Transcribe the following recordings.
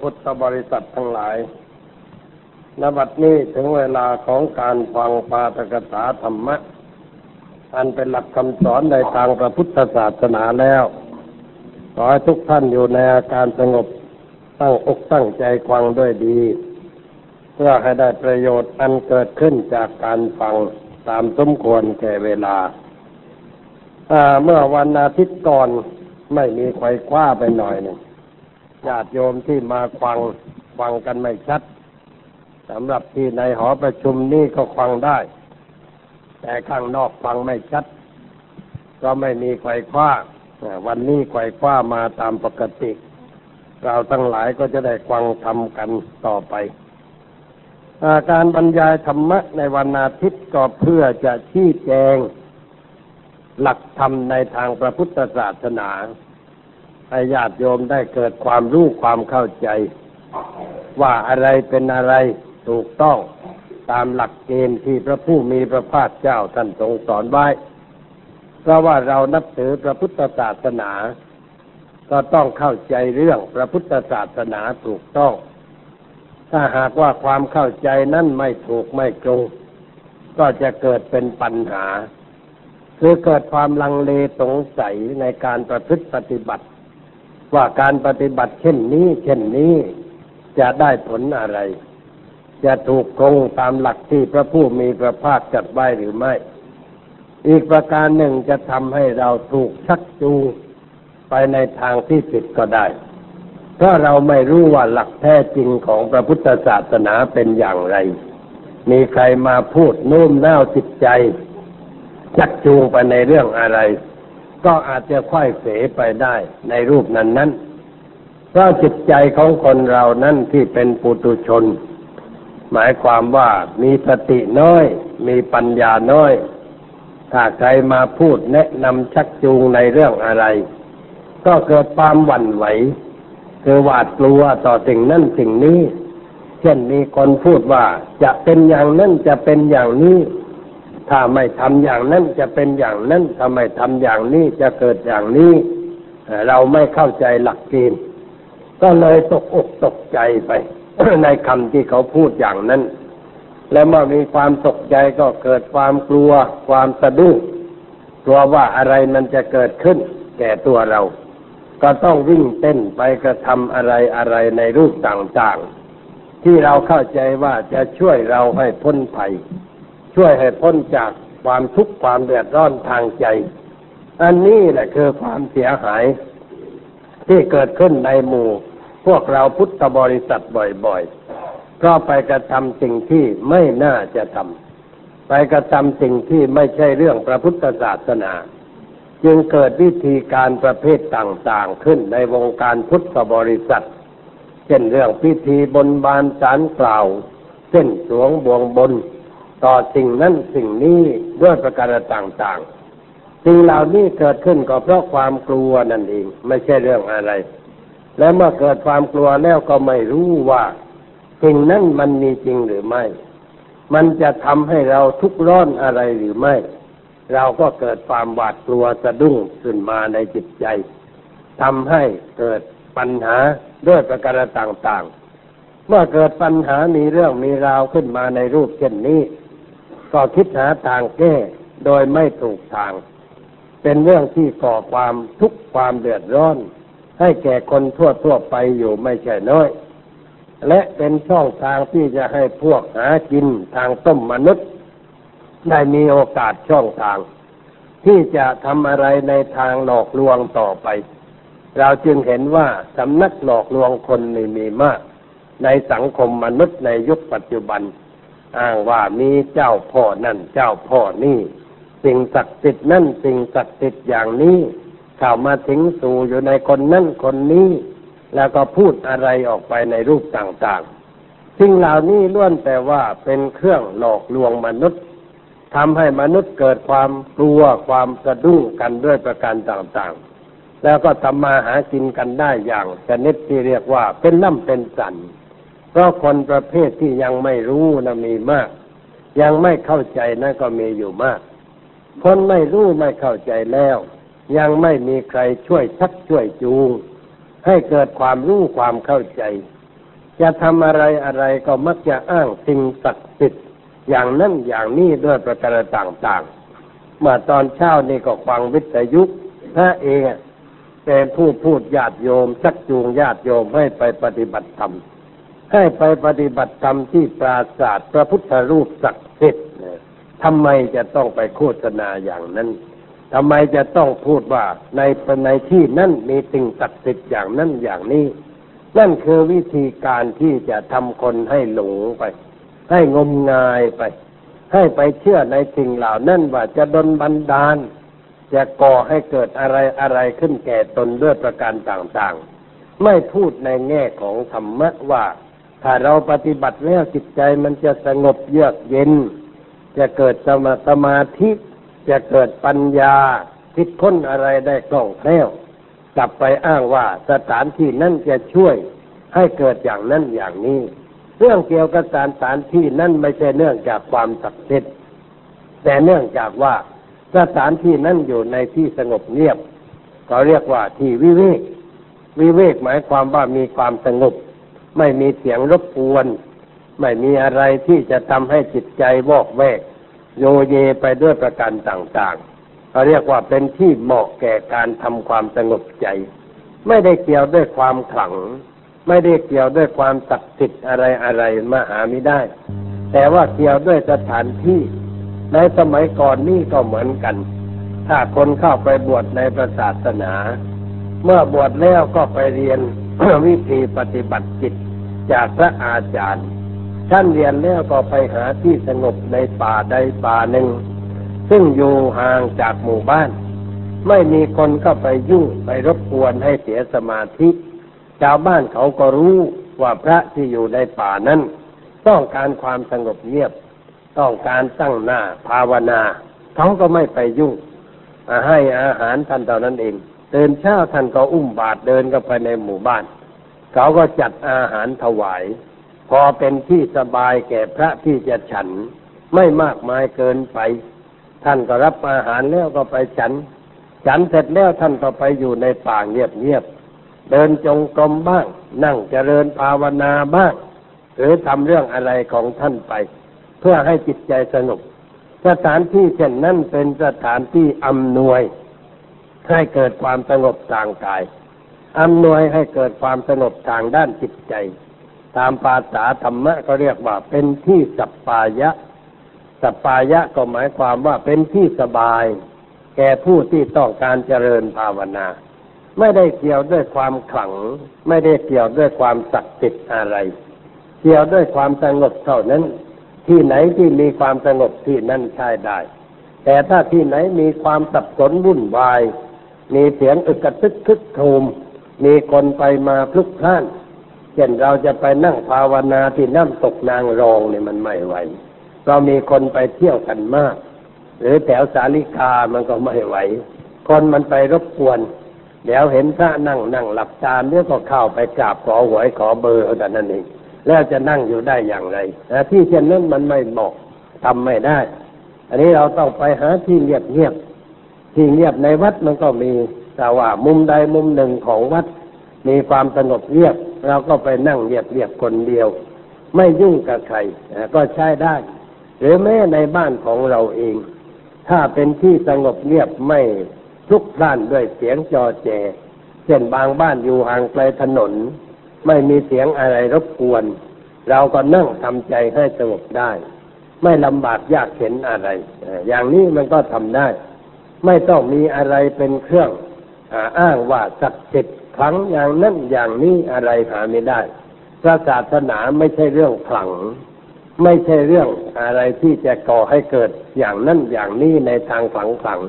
พุทธบริษัททั้งหลายณบัดนี้ถึงเวลาของการฟังปาตกถาธรรมะ อันเป็นหลักคำสอนในทางพระพุทธศาสนาแล้ว ขอให้ทุกท่านอยู่ในอาการสงบตั้งอกตั้งใจฟังด้วยดี เพื่อให้ได้ประโยชน์อันเกิดขึ้นจากการฟังตามสมควรแก่เวลา เมื่อวันอาทิตย์ก่อนไม่มีไขว้คว้าไปหน่อยหนึ่ง ญาติโยมที่มาฟังฟังกันไม่ชัดสำหรับที่ในหอประชุมนี่ก็ฟังได้ แต่ข้างนอกฟังไม่ชัด ก็ไม่มีไขว้คว้าวันนี้ไขว้คว้ามาตามปกติ เราทั้งหลายก็จะได้ฟังทำกันต่อไปาการบรรยายธรรมะในวันอาทิตย์ก็เพื่อจะชี้แจง หลักธรรมในทางพระพุทธศาสนา ให้ญาติโยมได้เกิดความรู้ความเข้าใจ ว่าอะไรเป็นอะไรถูกต้องตามหลักเกณฑ์ที่พระผู้มีพระภาคเจ้าท่านทรงสอนไว้ เพราะว่าเรานับถือพระพุทธศาสนา ก็ต้องเข้าใจเรื่องพระพุทธศาสนาถูกต้อง ถ้าหากว่าความเข้าใจนั้นไม่ถูกไม่ตรง ก็จะเกิดเป็นปัญหา คือเกิดความลังเลสงสัยในการประพฤติปฏิบัติ ว่าการปฏิบัติเช่นนี้ เช่นนี้จะได้ผลอะไร จะถูกคงตามหลักที่พระผู้มีพระภาคจัดไว้หรือไม่ อีกประการหนึ่งจะทำให้เราถูกชักจูงไปในทางที่ผิดก็ได้เพราะเราไม่รู้ว่าหลักแท้จริงของพระพุทธศาสนาเป็นอย่างไร มีใครมาพูดนุ่มน้าวจิตใจ ชักจูงไปในเรื่องอะไร ก็อาจจะค่อยเสไปได้ในรูปนั้นนั้นเพราะจิตใจของคนเรานั้นที่เป็นปุตุชน หมายความว่ามีสติน้อย มีปัญญาน้อย ถ้าใครมาพูดแนะนำชักจูงในเรื่องอะไร ก็เกิดความหวั่นไหวคือหวาดกลัวต่อสิ่งนั้นสิ่งนี้ เช่นมีคนพูดว่าจะเป็นอย่างนั้นจะเป็นอย่างนี้ ถ้าไม่ทำอย่างนั้นจะเป็นอย่างนั้นถ้าไม่ทำอย่างนี้จะเกิดอย่างนี้เราไม่เข้าใจหลักเกณฑ์ก็เลยตกอกตกใจไป ในคำที่เขาพูดอย่างนั้น และเมื่อมีความตกใจก็เกิดความกลัว ความสะดุ้งกลัวว่าอะไรมันจะเกิดขึ้น แก่ตัวเรา ก็ต้องวิ่งเต้นไปกระทำอะไรอะไรในรูปต่างๆ ที่เราเข้าใจว่าจะช่วยเราให้พ้นภัย ช่วยให้พ้นจากความทุกข์ความเดือดร้อนทางใจ อันนี้แหละคือความเสียหาย ที่เกิดขึ้นในหมู่ พวกเราพุทธบริษัทบ่อยๆก็ไปกระทำสิ่งที่ไม่น่าจะทำไปกระทำสิ่งที่ไม่ใช่เรื่องพระพุทธศาสนา จึงเกิดวิธีการประเภทต่างๆขึ้นในวงการพุทธบริษัท เช่นเรื่องพิธีบนบานสารกล่าว เส้นสวงบวงบน ต่อสิ่งนั้นสิ่งนี้ด้วยประการต่างๆ สิ่งเหล่านี้เกิดขึ้นก็เพราะความกลัวนั่นเอง ไม่ใช่เรื่องอะไร และเมื่อเกิดความกลัวแล้วก็ไม่รู้ว่า สิ่งนั้นมันมีจริงหรือไม่ มันจะทำให้เราทุกข์ร้อนอะไรหรือไม่ เราก็เกิดความหวาดกลัวสะดุ้งขึ้นมาในจิตใจทำให้เกิดปัญหาด้วยประการต่างๆ เมื่อเกิดปัญหามีเรื่องมีราวขึ้นมาในรูปเช่นนี้ ก็คิดหาทางแก้โดยไม่ถูกทาง เป็นเรื่องที่ก่อความทุกข์ความเดือดร้อน ให้แก่คนทั่วทั่วไปอยู่ไม่ใช่น้อย และเป็นช่องทางที่จะให้พวกหากินทางต้มมนุษย์ ได้มีโอกาสช่องทาง ที่จะทำอะไรในทางหลอกลวงต่อไป เราจึงเห็นว่าสำนักหลอกลวงคนนี่มีมาก ในสังคมมนุษย์ในยุคปัจจุบัน อ้างว่ามีเจ้าพ่อนั่นเจ้าพ่อนี่ สิ่งศักดิ์สิทธิ์นั่นสิ่งศักดิ์สิทธิ์อย่างนี้เข้ามาถึงสู่อยู่ในคนนั่นคนนี้ แล้วก็พูดอะไรออกไปในรูปต่างๆ สิ่งเหล่านี้ล้วนแต่ว่าเป็นเครื่องหลอกลวงมนุษย์ทำให้มนุษย์เกิดความกลัวความสะดุ้งกันด้วยประการต่างๆ แล้วก็ทำมาหากินกันได้อย่างชนิดที่เรียกว่าเป็นล่ำเป็นสัน เพราะคนประเภทที่ยังไม่รู้นะมีมาก ยังไม่เข้าใจนั่นก็มีอยู่มาก คนไม่รู้ไม่เข้าใจแล้ว ยังไม่มีใครช่วยชักช่วยจูง ให้เกิดความรู้ความเข้าใจ จะทำอะไรอะไรก็มักจะอ้างสิ่งศักดิ์สิทธิ์อย่างนั้นอย่างนี้ด้วยประการต่างๆ เมื่อตอนเช้านี่ก็ฟังวิทยุพระเองเป็นผู้พูดญาติโยมชักจูงญาติโยมให้ไปปฏิบัติธรรม ให้ไปปฏิบัติธรรมที่ปราศาสตร์พระพุทธรูปศักดิ์สิทธิ์ทำไมจะต้องไปโฆษณาอย่างนั้นทำไมจะต้องพูดว่าในในที่นั่นมีสิ่งศักดิ์สิทธิ์อย่างนั้นอย่างนี้ นั่นคือวิธีการที่จะทำคนให้หลงไป ให้งมงายไป ให้ไปเชื่อในสิ่งเหล่านั้นว่าจะดนบันดาล จะก่อให้เกิดอะไรอะไรขึ้นแก่ตนด้วยประการต่างๆ ไม่พูดในแง่ของธรรมะว่า ถ้าเราปฏิบัติแล้วจิตใจมันจะสงบเยือกเย็น จะเกิดสมาสมาธิจะเกิดปัญญาคิดค้นอะไรได้คล่องแคล่วกลับไปอ้างว่าสถานที่นั่นจะช่วยให้เกิดอย่างนั้นอย่างนี้ เรื่องเกี่ยวกับสถานที่นั่นไม่ใช่เนื่องจากความศักดิ์สิทธิ์แต่เนื่องจากว่าสถานที่นั่นอยู่ในที่สงบเงียบเขาเรียกว่าที่วิเวกวิเวกหมายความว่ามีความสงบ ไม่มีเสียงรบกวน ไม่มีอะไรที่จะทำให้จิตใจวอกแวก โยเยไปด้วยประการต่างๆเขาเรียกว่าเป็นที่เหมาะแก่การทำความสงบใจ ไม่ได้เกี่ยวด้วยความขลัง ไม่ได้เกี่ยวด้วยความศักดิ์สิทธิ์อะไรอะไรมาหาไม่ได้ แต่ว่าเกี่ยวด้วยสถานที่ ในสมัยก่อนนี่ก็เหมือนกัน ถ้าคนเข้าไปบวชในพระศาสนา เมื่อบวชแล้วก็ไปเรียนวิธีปฏิบัติจิต จากพระอาจารย์ ท่านเรียนแล้วก็ไปหาที่สงบในป่าใดป่าหนึ่ง ซึ่งอยู่ห่างจากหมู่บ้าน ไม่มีคนเข้าไปยุ่งไปรบกวนให้เสียสมาธิชาวบ้านเขาก็รู้ว่าพระที่อยู่ในป่านั้น ต้องการความสงบเงียบ ต้องการตั้งหน้าภาวนาเขาก็ไม่ไปยุ่งอ่าให้อาหารท่านเท่านั้นเองตื่นเช้าท่านก็อุ้มบาตรเดินเข้าไปในหมู่บ้าน เขาก็จัดอาหารถวาย พอเป็นที่สบายแก่พระที่จะฉัน ไม่มากมายเกินไป ท่านก็รับอาหารแล้วก็ไปฉัน ฉันเสร็จแล้วท่านก็ไปอยู่ในป่าเงียบๆเดินจงกรมบ้าง นั่งเจริญภาวนาบ้าง หรือทำเรื่องอะไรของท่านไป เพื่อให้จิตใจสงบสถานที่เช่นนั้นเป็นสถานที่อำนวย ให้เกิดความสงบทางกาย อำนวยให้เกิดความสงบทางด้านจิตใจ ตามภาษาธรรมะก็เรียกว่าเป็นที่สัปปายะ สัปปายะก็หมายความว่าเป็นที่สบาย แก่ผู้ที่ต้องการเจริญภาวนา ไม่ได้เกี่ยวด้วยความขลัง ไม่ได้เกี่ยวด้วยความศักดิ์สิทธิ์อะไร เกี่ยวด้วยความสงบเท่านั้น ที่ไหนที่มีความสงบที่นั่นใช้ได้ แต่ถ้าที่ไหนมีความสับสนวุ่นวาย มีเสียงอึกกระทึกคึกโครม มีคนไปมาพลุกพล่าน เช่นเราจะไปนั่งภาวนาที่น้ำตกนางรองเนี่ยมันไม่ไหว เรามีคนไปเที่ยวกันมาก หรือแถวสาลิกามันก็ไม่ไหว คนมันไปรบกวน เดี๋ยวเห็นพระนั่งนั่งหลับตาเดี๋ยวก็เข้าไปกราบขอหวยขอเบอร์แต่นั้นเองแล้วจะนั่งอยู่ได้อย่างไรที่เช่นนั้นมันไม่เหมาะทำไม่ได้ อันนี้เราต้องไปหาที่เงียบเงียบๆที่เงียบในวัดมันก็มี แต่ว่ามุมใดมุมหนึ่งของวัด มีความสงบเงียบ เราก็ไปนั่งเงียบเงียบคนเดียว ไม่ยุ่งกับใครก็ใช้ได้ หรือแม้ในบ้านของเราเอง ถ้าเป็นที่สงบเงียบไม่พลุกพล่านด้วยเสียงจอแจเช่นบางบ้านอยู่ห่างไกลถนน ไม่มีเสียงอะไรรบกวน เราก็นั่งทำใจให้สงบได้ ไม่ลำบากยากเข็นอะไร อย่างนี้มันก็ทำได้ ไม่ต้องมีอะไรเป็นเครื่อง อาอ้างว่าศักดิ์สิทธิ์ครั้งอย่างนั้นอย่างนี้อะไรหาไม่ได้พระศาสนาไม่ใช่เรื่องขลัง ไม่ใช่เรื่องอะไรที่จะก่อให้เกิดอย่างนั้นอย่างนี้ในทางขลังขลัง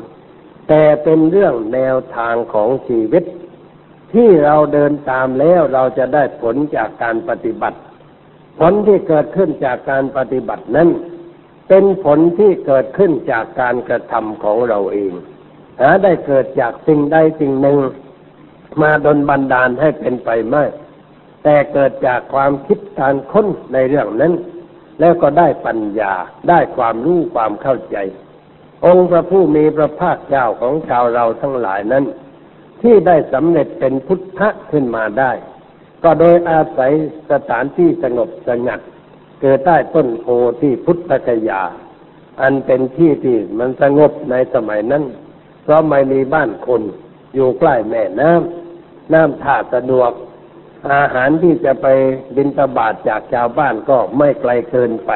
แต่เป็นเรื่องแนวทางของชีวิต ที่เราเดินตามแล้วเราจะได้ผลจากการปฏิบัติ ผลที่เกิดขึ้นจากการปฏิบัตินั้น เป็นผลที่เกิดขึ้นจากการกระทำของเราเอง หาได้เกิดจากสิ่งใดสิ่งหนึ่ง มาดนบันดาลให้เป็นไปไม่แต่เกิดจากความคิดการค้นในเรื่องนั้น แล้วก็ได้ปัญญาได้ความรู้ความเข้าใจ องค์พระผู้มีพระภาคเจ้าของชาวเราทั้งหลายนั้น ที่ได้สำเร็จเป็นพุทธะขึ้นมาได้ ก็โดยอาศัยสถานที่สงบสงัด เกิดใต้ต้นโพที่พุทธกยา อันเป็นที่ที่มันสงบในสมัยนั้น เพราะไม่มีบ้านคนอยู่ใกล้แม่น้ำน้ำท่าสะดวก อาหารที่จะไปบินตบาทจากชาวบ้านก็ไม่ไกลเกินไป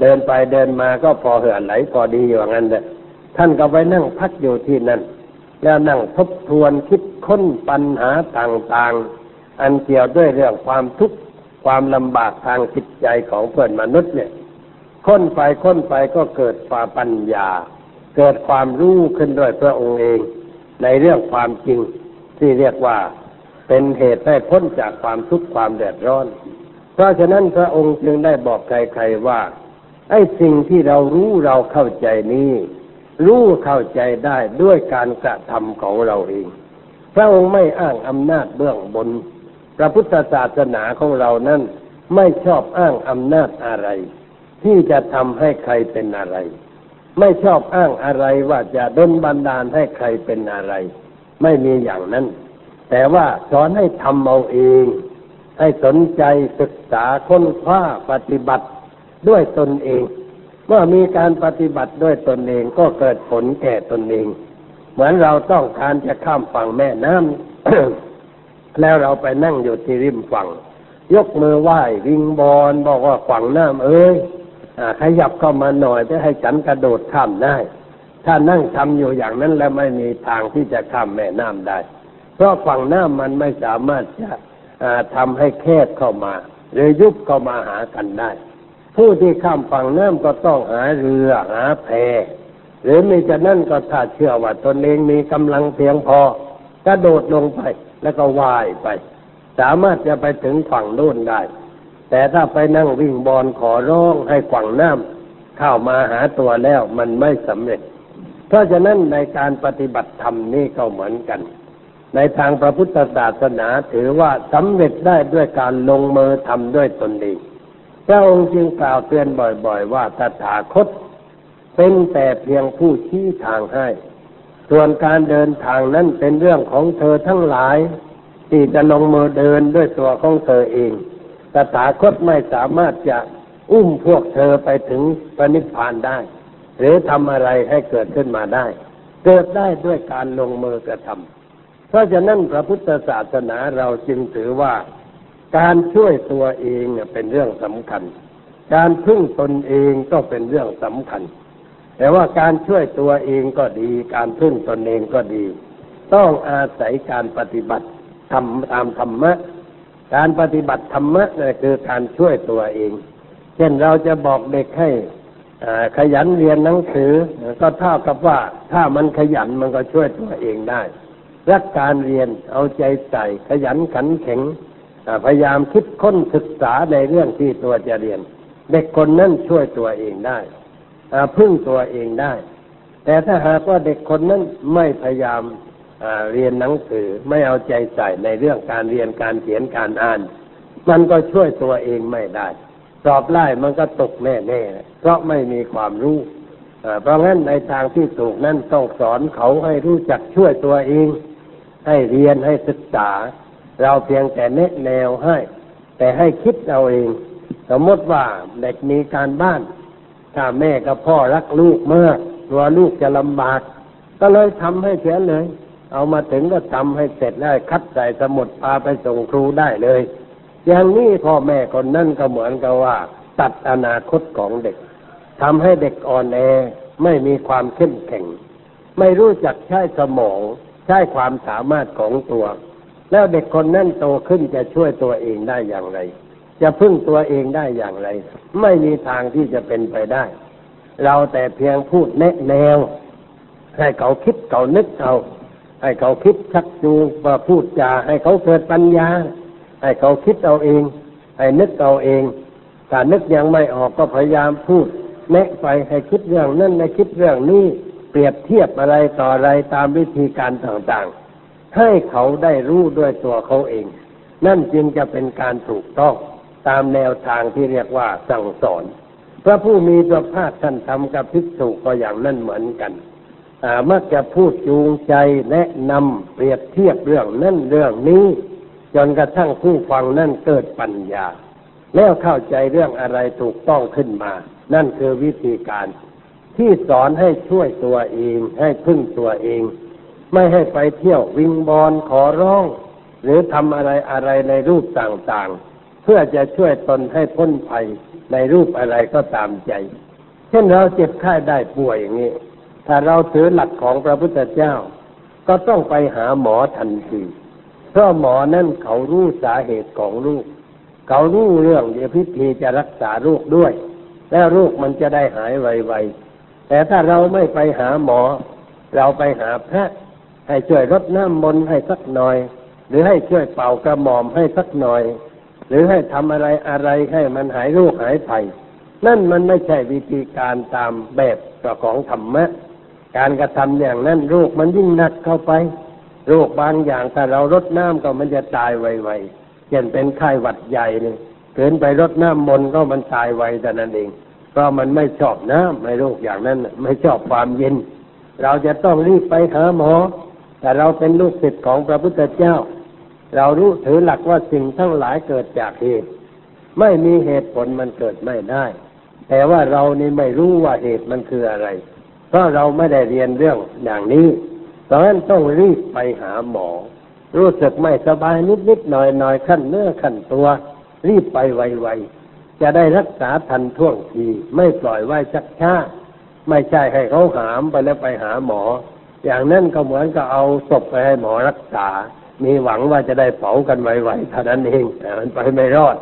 เดินไปเดินมาก็พอเหือไหลพอดีอย่างนั้นเลยท่านก็ไปนั่งพักอยู่ที่นั่น แล้วนั่งทบทวนคิดค้นปัญหาต่างๆ อันเกี่ยวด้วยเรื่องความทุกข์ความลำบากทางจิตใจของเพื่อนมนุษย์เนี่ย ค้นไปค้นไปก็เกิดควาปัญญา เกิดความรู้ขึ้นด้วยพระองค์เองในเรื่องความจริงที่เรียกว่าเป็นเหตุให้พ้นจากความทุกข์ความแดดร้อน เพราะฉะนั้นพระองค์จึงได้บอกใครๆว่า ไอ้สิ่งที่เรารู้เราเข้าใจนี้รู้เข้าใจได้ด้วยการกระทำของเราเอง พระองค์ไม่อ้างอำนาจเบื้องบน พระพุทธศาสนาของเรานั้นไม่ชอบอ้างอำนาจอะไร ที่จะทำให้ใครเป็นอะไร ไม่ชอบอ้างอะไรว่าจะดลบันดาลให้ใครเป็นอะไร ไม่มีอย่างนั้น แต่ว่าสอนให้ทำเอาเอง ให้สนใจศึกษาค้นคว้าปฏิบัติด้วยตนเอง เมื่อมีการปฏิบัติด้วยตนเองก็เกิดผลแก่ตนเอง เหมือนเราต้องการจะข้ามฝั่งแม่น้ำแล้วเราไปนั่งอยู่ที่ริมฝั่ง ยกมือไหว้วิงบอลบอกว่าฝั่งน้ำเอ้ย ขยับเข้ามาหน่อยเพื่อให้ฉันกระโดดข้ามได้ ถ้านั่งทำอยู่อย่างนั้นแล้วไม่มีทางที่จะข้ามแม่น้ำได้ เพราะฝั่งน้ำมันไม่สามารถจะทำให้แคบเข้ามา หรือยุบเข้ามาหากันได้ ผู้ที่ข้ามฝั่งน้ำก็ต้องหาเรือหาแพหรือมีจะนั่นก็ถ้าเชื่อว่าตนเองมีกำลังเพียงพอกระโดดลงไปแล้วก็ว่ายไป สามารถจะไปถึงฝั่งโน้นได้ แต่ถ้าไปนั่งวิ่งบอลขอร้องให้ฝั่งน้ำเข้ามาหาตัวแล้วมันไม่สำเร็จ เพราะฉะนั้นในการปฏิบัติธรรมนี่ก็เหมือนกัน ในทางพระพุทธศาสนาถือว่าสำเร็จได้ด้วยการลงมือทำด้วยตนเองพระองค์จึงกล่าวเตือนบ่อยๆ ว่าตถาคต เป็นแต่เพียงผู้ชี้ทางให้ ส่วนการเดินทางนั้นเป็นเรื่องของเธอทั้งหลาย ที่จะลงมือเดินด้วยตัวของเธอเอง ตถาคตไม่สามารถจะอุ้มพวกเธอไปถึงพระนิพพานได้ หรือทำอะไรให้เกิดขึ้นมาได้ เกิดได้ด้วยการลงมือกระทำเพราะฉะนั้นพระพุทธศาสนาเราจึงถือว่า การช่วยตัวเองเป็นเรื่องสำคัญ การพึ่งตนเองก็เป็นเรื่องสำคัญ แต่ว่าการช่วยตัวเองก็ดี การพึ่งตนเองก็ดี ต้องอาศัยการปฏิบัติทำตามธรรมะ การปฏิบัติธรรมะนี่คือการช่วยตัวเอง เช่นเราจะบอกเด็กให้ขยันเรียนหนังสือ ก็เท่ากับว่าถ้ามันขยันมันก็ช่วยตัวเองได้รักการเรียนเอาใจใส่ขยันขันแข็งพยายามคิดค้นศึกษาในเรื่องที่ตัวจะเรียน เด็กคนนั้นช่วยตัวเองได้พึ่งตัวเองได้ แต่ถ้าหากว่าเด็กคนนั้นไม่พยายาม เรียนหนังสือไม่เอาใจใส่ในเรื่องการเรียนการเขียนการอ่าน มันก็ช่วยตัวเองไม่ได้ สอบไล่มันก็ตกแน่ๆเพราะไม่มีความรู้เพราะงั้นในทางที่ถูกนั้นต้องสอนเขาให้รู้จักช่วยตัวเอง ให้เรียนให้ศึกษา เราเพียงแต่แนะแนวให้ แต่ให้คิดเอาเอง สมมติว่าเด็กมีการบ้าน ถ้าแม่กับพ่อรักลูกมากกลัวลูกจะลำบาก ก็เลยทำให้เสียเลย เอามาถึงก็ทำให้เสร็จแล้คัดใส่สมุดพาไปส่งครูได้เลย อย่างนี้พ่อแม่คนนั่นก็เหมือนกับว่า ตัดอนาคตของเด็กทำให้เด็กอ่อนแอไม่มีความเข้มแข็ง ไม่รู้จักใช้สมอง ใช้ความสามารถของตัว แล้วเด็กคนนั้นโตขึ้นจะช่วยตัวเองได้อย่างไร จะพึ่งตัวเองได้อย่างไร ไม่มีทางที่จะเป็นไปได้ เราแต่เพียงพูดแนะแนวให้เขาคิดเขานึกเอา ให้เขาคิดชักจูงมาพูดจาให้เขาเกิดปัญญา ให้เขาคิดเอาเอง ให้นึกเอาเอง ถ้านึกยังไม่ออกก็พยายามพูด แนะไปให้คิดเรื่องนั้นให้คิดเรื่องนี้เปรียบเทียบอะไรต่ออะไรตามวิธีการต่างๆ ให้เขาได้รู้ด้วยตัวเขาเอง นั่นจึงจะเป็นการถูกต้องตามแนวทางที่เรียกว่าสั่งสอน พระผู้มีพระภาคท่านทำกับภิกษุก็อย่างนั้นเหมือนกัน มักจะพูดจูงใจแนะนำเปรียบเทียบเรื่องนั่นเรื่องนี้ จนกระทั่งผู้ฟังนั่นเกิดปัญญา แล้วเข้าใจเรื่องอะไรถูกต้องขึ้นมา นั่นคือวิธีการ ที่สอนให้ช่วยตัวเอง ให้พึ่งตัวเอง ไม่ให้ไปเที่ยววิงบอลขอร้อง หรือทำอะไรอะไรในรูปต่างๆ เพื่อจะช่วยตนให้พ้นภัยในรูปอะไรก็ตามใจ เช่นเราเจ็บไข้ได้ป่วยอย่างนี้ ถ้าเราถือหลักของพระพุทธเจ้า ก็ต้องไปหาหมอทันที เพราะหมอนั่นเขารู้สาเหตุของลูก เขารู้เรื่องเดี๋ยวพิธีจะรักษาโรคด้วย แล้วโรคมันจะได้หายไวๆ แต่ถ้าเราไม่ไปหาหมอ เราไปหาแพทย์ให้ช่วยรดน้ำมนต์ให้สักหน่อย หรือให้ช่วยเป่ากระหม่อมให้สักหน่อย หรือให้ทำอะไรอะไรให้มันหายโรคหายภัยนั่นมันไม่ใช่วิธีการตามแบบของธรรมะ การกระทำอย่างนั้นโรคมันยิ่งหนักเข้าไป โรคบางอย่างถ้าเรารดน้ำก็มันจะตายไวๆเช่นเป็นไข้หวัดใหญ่เนี่ยเกินไปรดน้ำมนก็มันตายไวแต่นั้นเอง เพราะมันไม่ชอบน้ำในโรคอย่างนั้นไม่ชอบความเย็น เราจะต้องรีบไปหาหมอ แต่เราเป็นลูกศิษย์ของพระพุทธเจ้า เรารู้ถือหลักว่าสิ่งทั้งหลายเกิดจากเหตุ ไม่มีเหตุผลมันเกิดไม่ได้ แต่ว่าเรานี่ไม่รู้ว่าเหตุมันคืออะไร เพราะเราไม่ได้เรียนเรื่องอย่างนี้เพราะฉะนั้นต้องรีบไปหาหมอ รู้สึกไม่สบายนิดนิดหน่อยหน่อยขั้นเนื้อขั้นตัว รีบไปไวๆจะได้รักษาทันท่วงทีไม่ปล่อยไว้ชักช้าไม่ใช่ให้เขาหามไปแล้วไปหาหมอ อย่างนั้นก็เหมือนกับเอาศพไปให้หมอรักษา มีหวังว่าจะได้เผากันไวๆเท่านั้นเองแต่มันไปไม่รอด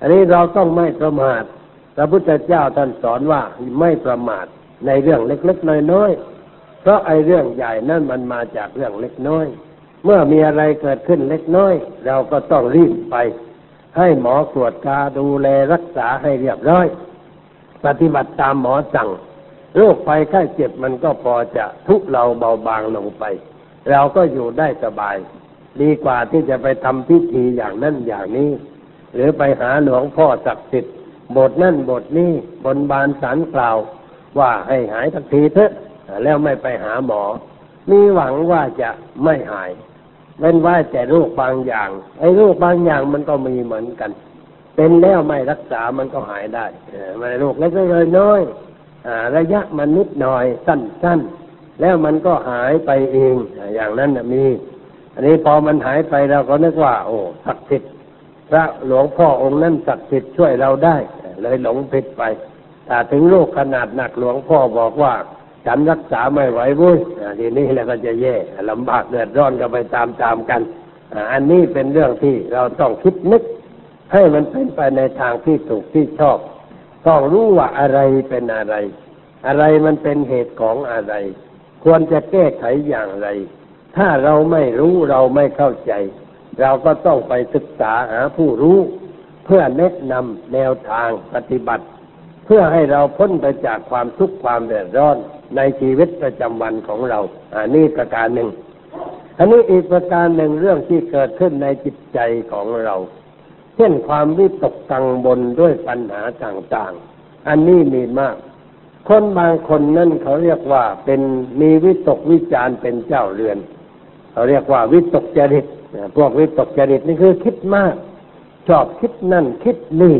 อันนี้เราต้องไม่ประมาทพระพุทธเจ้าท่านสอนว่าไม่ประมาท ในเรื่องเล็กๆน้อยๆเพราะไอ้เรื่องใหญ่นั่นมันมาจากเรื่องเล็กน้อย เมื่อมีอะไรเกิดขึ้นเล็กน้อย เราก็ต้องรีบไป ให้หมอตรวจตาดูแลรักษาให้เรียบร้อย ปฏิบัติตามหมอสั่งโรคภัยไข้เจ็บมันก็พอจะทุเราเบาบางลงไป เราก็อยู่ได้สบาย ดีกว่าที่จะไปทำพิธีอย่างนั้นอย่างนี้ หรือไปหาหลวงพ่อศักดิ์สิทธิ์บทนั่นบทนี้บนบานสารกล่าว ว่าให้หายสักทีเถอะแล้วไม่ไปหาหมอ มีหวังว่าจะไม่หายเว้นว่าแต่โรคบางอย่าง ไอ้โรคบางอย่างมันก็มีเหมือนกัน เป็นแล้วไม่รักษามันก็หายได้ไม่โรคเล็กๆน้อยๆอ่าระยะมันนิดหน่อยสั้นๆ แล้วมันก็หายไปเองอย่างนั้นมี อันนี้พอมันหายไปเราก็นึกว่า โอ้ศักดิ์สิทธิ์พระหลวงพ่อองค์นั้นศักดิ์สิทธิ์ช่วยเราได้ เลยหลงผิดไป ถ้าถึงโรคขนาดหนักหลวงพ่อบอกว่า ฉันรักษาไม่ไหวเว้ยทีนี้แล้วก็จะแย่ลำบากเดือดร้อนกันไปตามๆกัน อันนี้เป็นเรื่องที่เราต้องคิดนึก ให้มันเป็นไปในทางที่ถูกที่ชอบ ต้องรู้ว่าอะไรเป็นอะไร อะไรมันเป็นเหตุของอะไร ควรจะแก้ไขอย่างไร ถ้าเราไม่รู้เราไม่เข้าใจ เราก็ต้องไปศึกษาหาผู้รู้ เพื่อแนะนำแนวทางปฏิบัติ เพื่อให้เราพ้นไปจากความทุกข์ความเดือดร้อนในชีวิตประจำวันของเราอันนี้ประการหนึ่ง อันนี้อีกประการหนึ่งเรื่องที่เกิดขึ้นในจิตใจของเรา เช่นความวิตกกังวลด้วยปัญหาต่างๆ อันนี้มีมาก คนบางคนนั่นเขาเรียกว่าเป็นมีวิตกวิจารณ์เป็นเจ้าเรือน เขาเรียกว่าวิตกจริตพวกวิตกจริตนี่คือคิดมาก ชอบคิดนั่นคิดนี่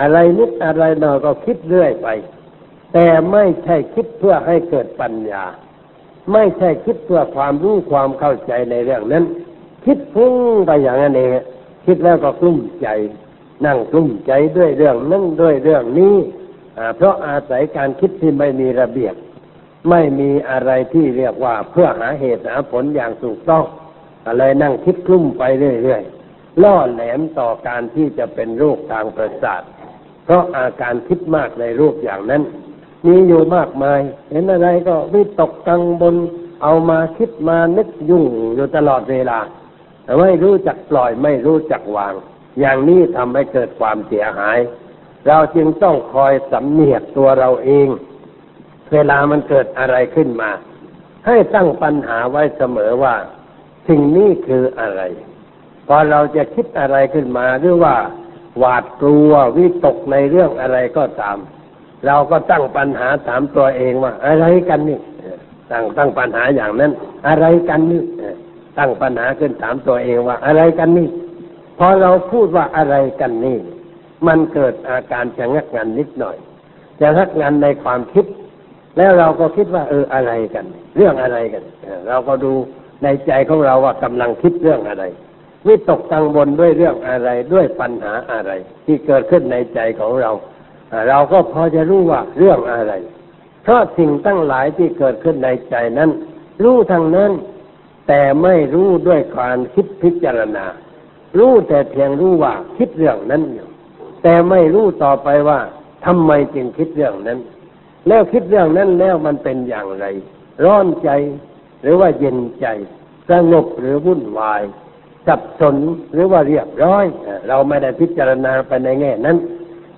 อะไรนิดอะไรหน่อยก็คิดเรื่อยไป แต่ไม่ใช่คิดเพื่อให้เกิดปัญญา ไม่ใช่คิดเพื่อความรู้ความเข้าใจในเรื่องนั้น คิดพุ่งไปอย่างนั้นเองคิดแล้วก็กลุ้มใจ นั่งกลุ้มใจด้วยเรื่องนั้นด้วยเรื่องนี้เพราะอาศัยการคิดที่ไม่มีระเบียบ ไม่มีอะไรที่เรียกว่าเพื่อหาเหตุหาผลอย่างถูกต้องอะไรนั่งคิดกลุ้มไปเรื่อยๆล่อแหลมต่อการที่จะเป็นโรคทางประสาท เพราะอาการคิดมากในรูปอย่างนั้น มีอยู่มากมาย เห็นอะไรก็วิตกกังวลเอามาคิดมานึกยุ่งอยู่ตลอดเวลาแต่ไม่รู้จักปล่อยไม่รู้จักวาง อย่างนี้ทำให้เกิดความเสียหาย เราจึงต้องคอยสำเนียกตัวเราเอง เวลามันเกิดอะไรขึ้นมา ให้ตั้งปัญหาไว้เสมอว่า สิ่งนี้คืออะไร พอเราจะคิดอะไรขึ้นมาหรือว่า หวาดกลัววิตกในเรื่องอะไรก็ตาม เราก็ตั้งปัญหาถามตัวเองว่า อะไรกันนี่ตั้งตั้งปัญหาอย่างนั้น อะไรกันนี่ตั้งปัญหาขึ้นถามตัวเองว่า อะไรกันนี่พอเราพูดว่าอะไรกันนี่ มันเกิดอาการชะงักงันนิดหน่อยชะงักงันในความคิด แล้วเราก็คิดว่า เอออะไรกัน เรื่องอะไรกันเออเราก็ดูในใจของเราว่ากำลังคิดเรื่องอะไร วิตกกังวลด้วยเรื่องอะไรด้วยปัญหาอะไร ที่เกิดขึ้นในใจของเรา เราก็พอจะรู้ว่าเรื่องอะไร เพราะสิ่งตั้งหลายที่เกิดขึ้นในใจนั้น รู้ทางนั้น แต่ไม่รู้ด้วยการคิดพิจารณา รู้แต่เพียงรู้ว่าคิดเรื่องนั้นอยู่แต่ไม่รู้ต่อไปว่าทำไมจึงคิดเรื่องนั้น แล้วคิดเรื่องนั้นแล้วมันเป็นอย่างไร ร้อนใจ หรือว่าเย็นใจสงบหรือวุ่นวาย สับสนหรือว่าเรียบร้อย เราไม่ได้พิจารณาไปในแง่นั้น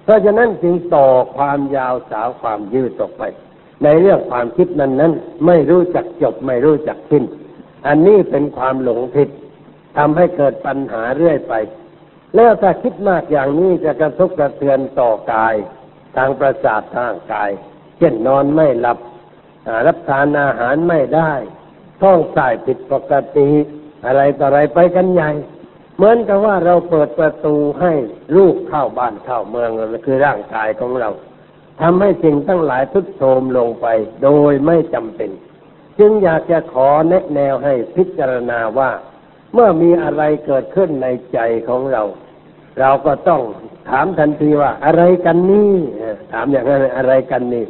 เพราะฉะนั้นจึงต่อความยาวสาวความยืดออกไป ในเรื่องความคิดนั้นนั้นไม่รู้จักจบไม่รู้จักสิ้น อันนี้เป็นความหลงผิดทำให้เกิดปัญหาเรื่อยไป แล้วถ้าคิดมากอย่างนี้จะกระทบกระเทือนต่อกาย ทางประสาททางกาย เช่นนอนไม่หลับรับทานอาหารไม่ได้ ท้องส่ายผิดปกติ อะไรต่ออะไรไปกันใหญ่ เหมือนกับว่าเราเปิดประตูให้ลูกเข้าบ้านเข้าเมืองคือร่างกายของเราทำให้สิ่งทั้งหลายทุดโทมลงไป โดยไม่จำเป็น จึงอยากจะขอแนะแนวให้พิจารณาว่า เมื่อมีอะไรเกิดขึ้นในใจของเรา เราก็ต้องถามทันทีว่าอะไรกันนี่ถามอย่างนั้นอะไรกันนี่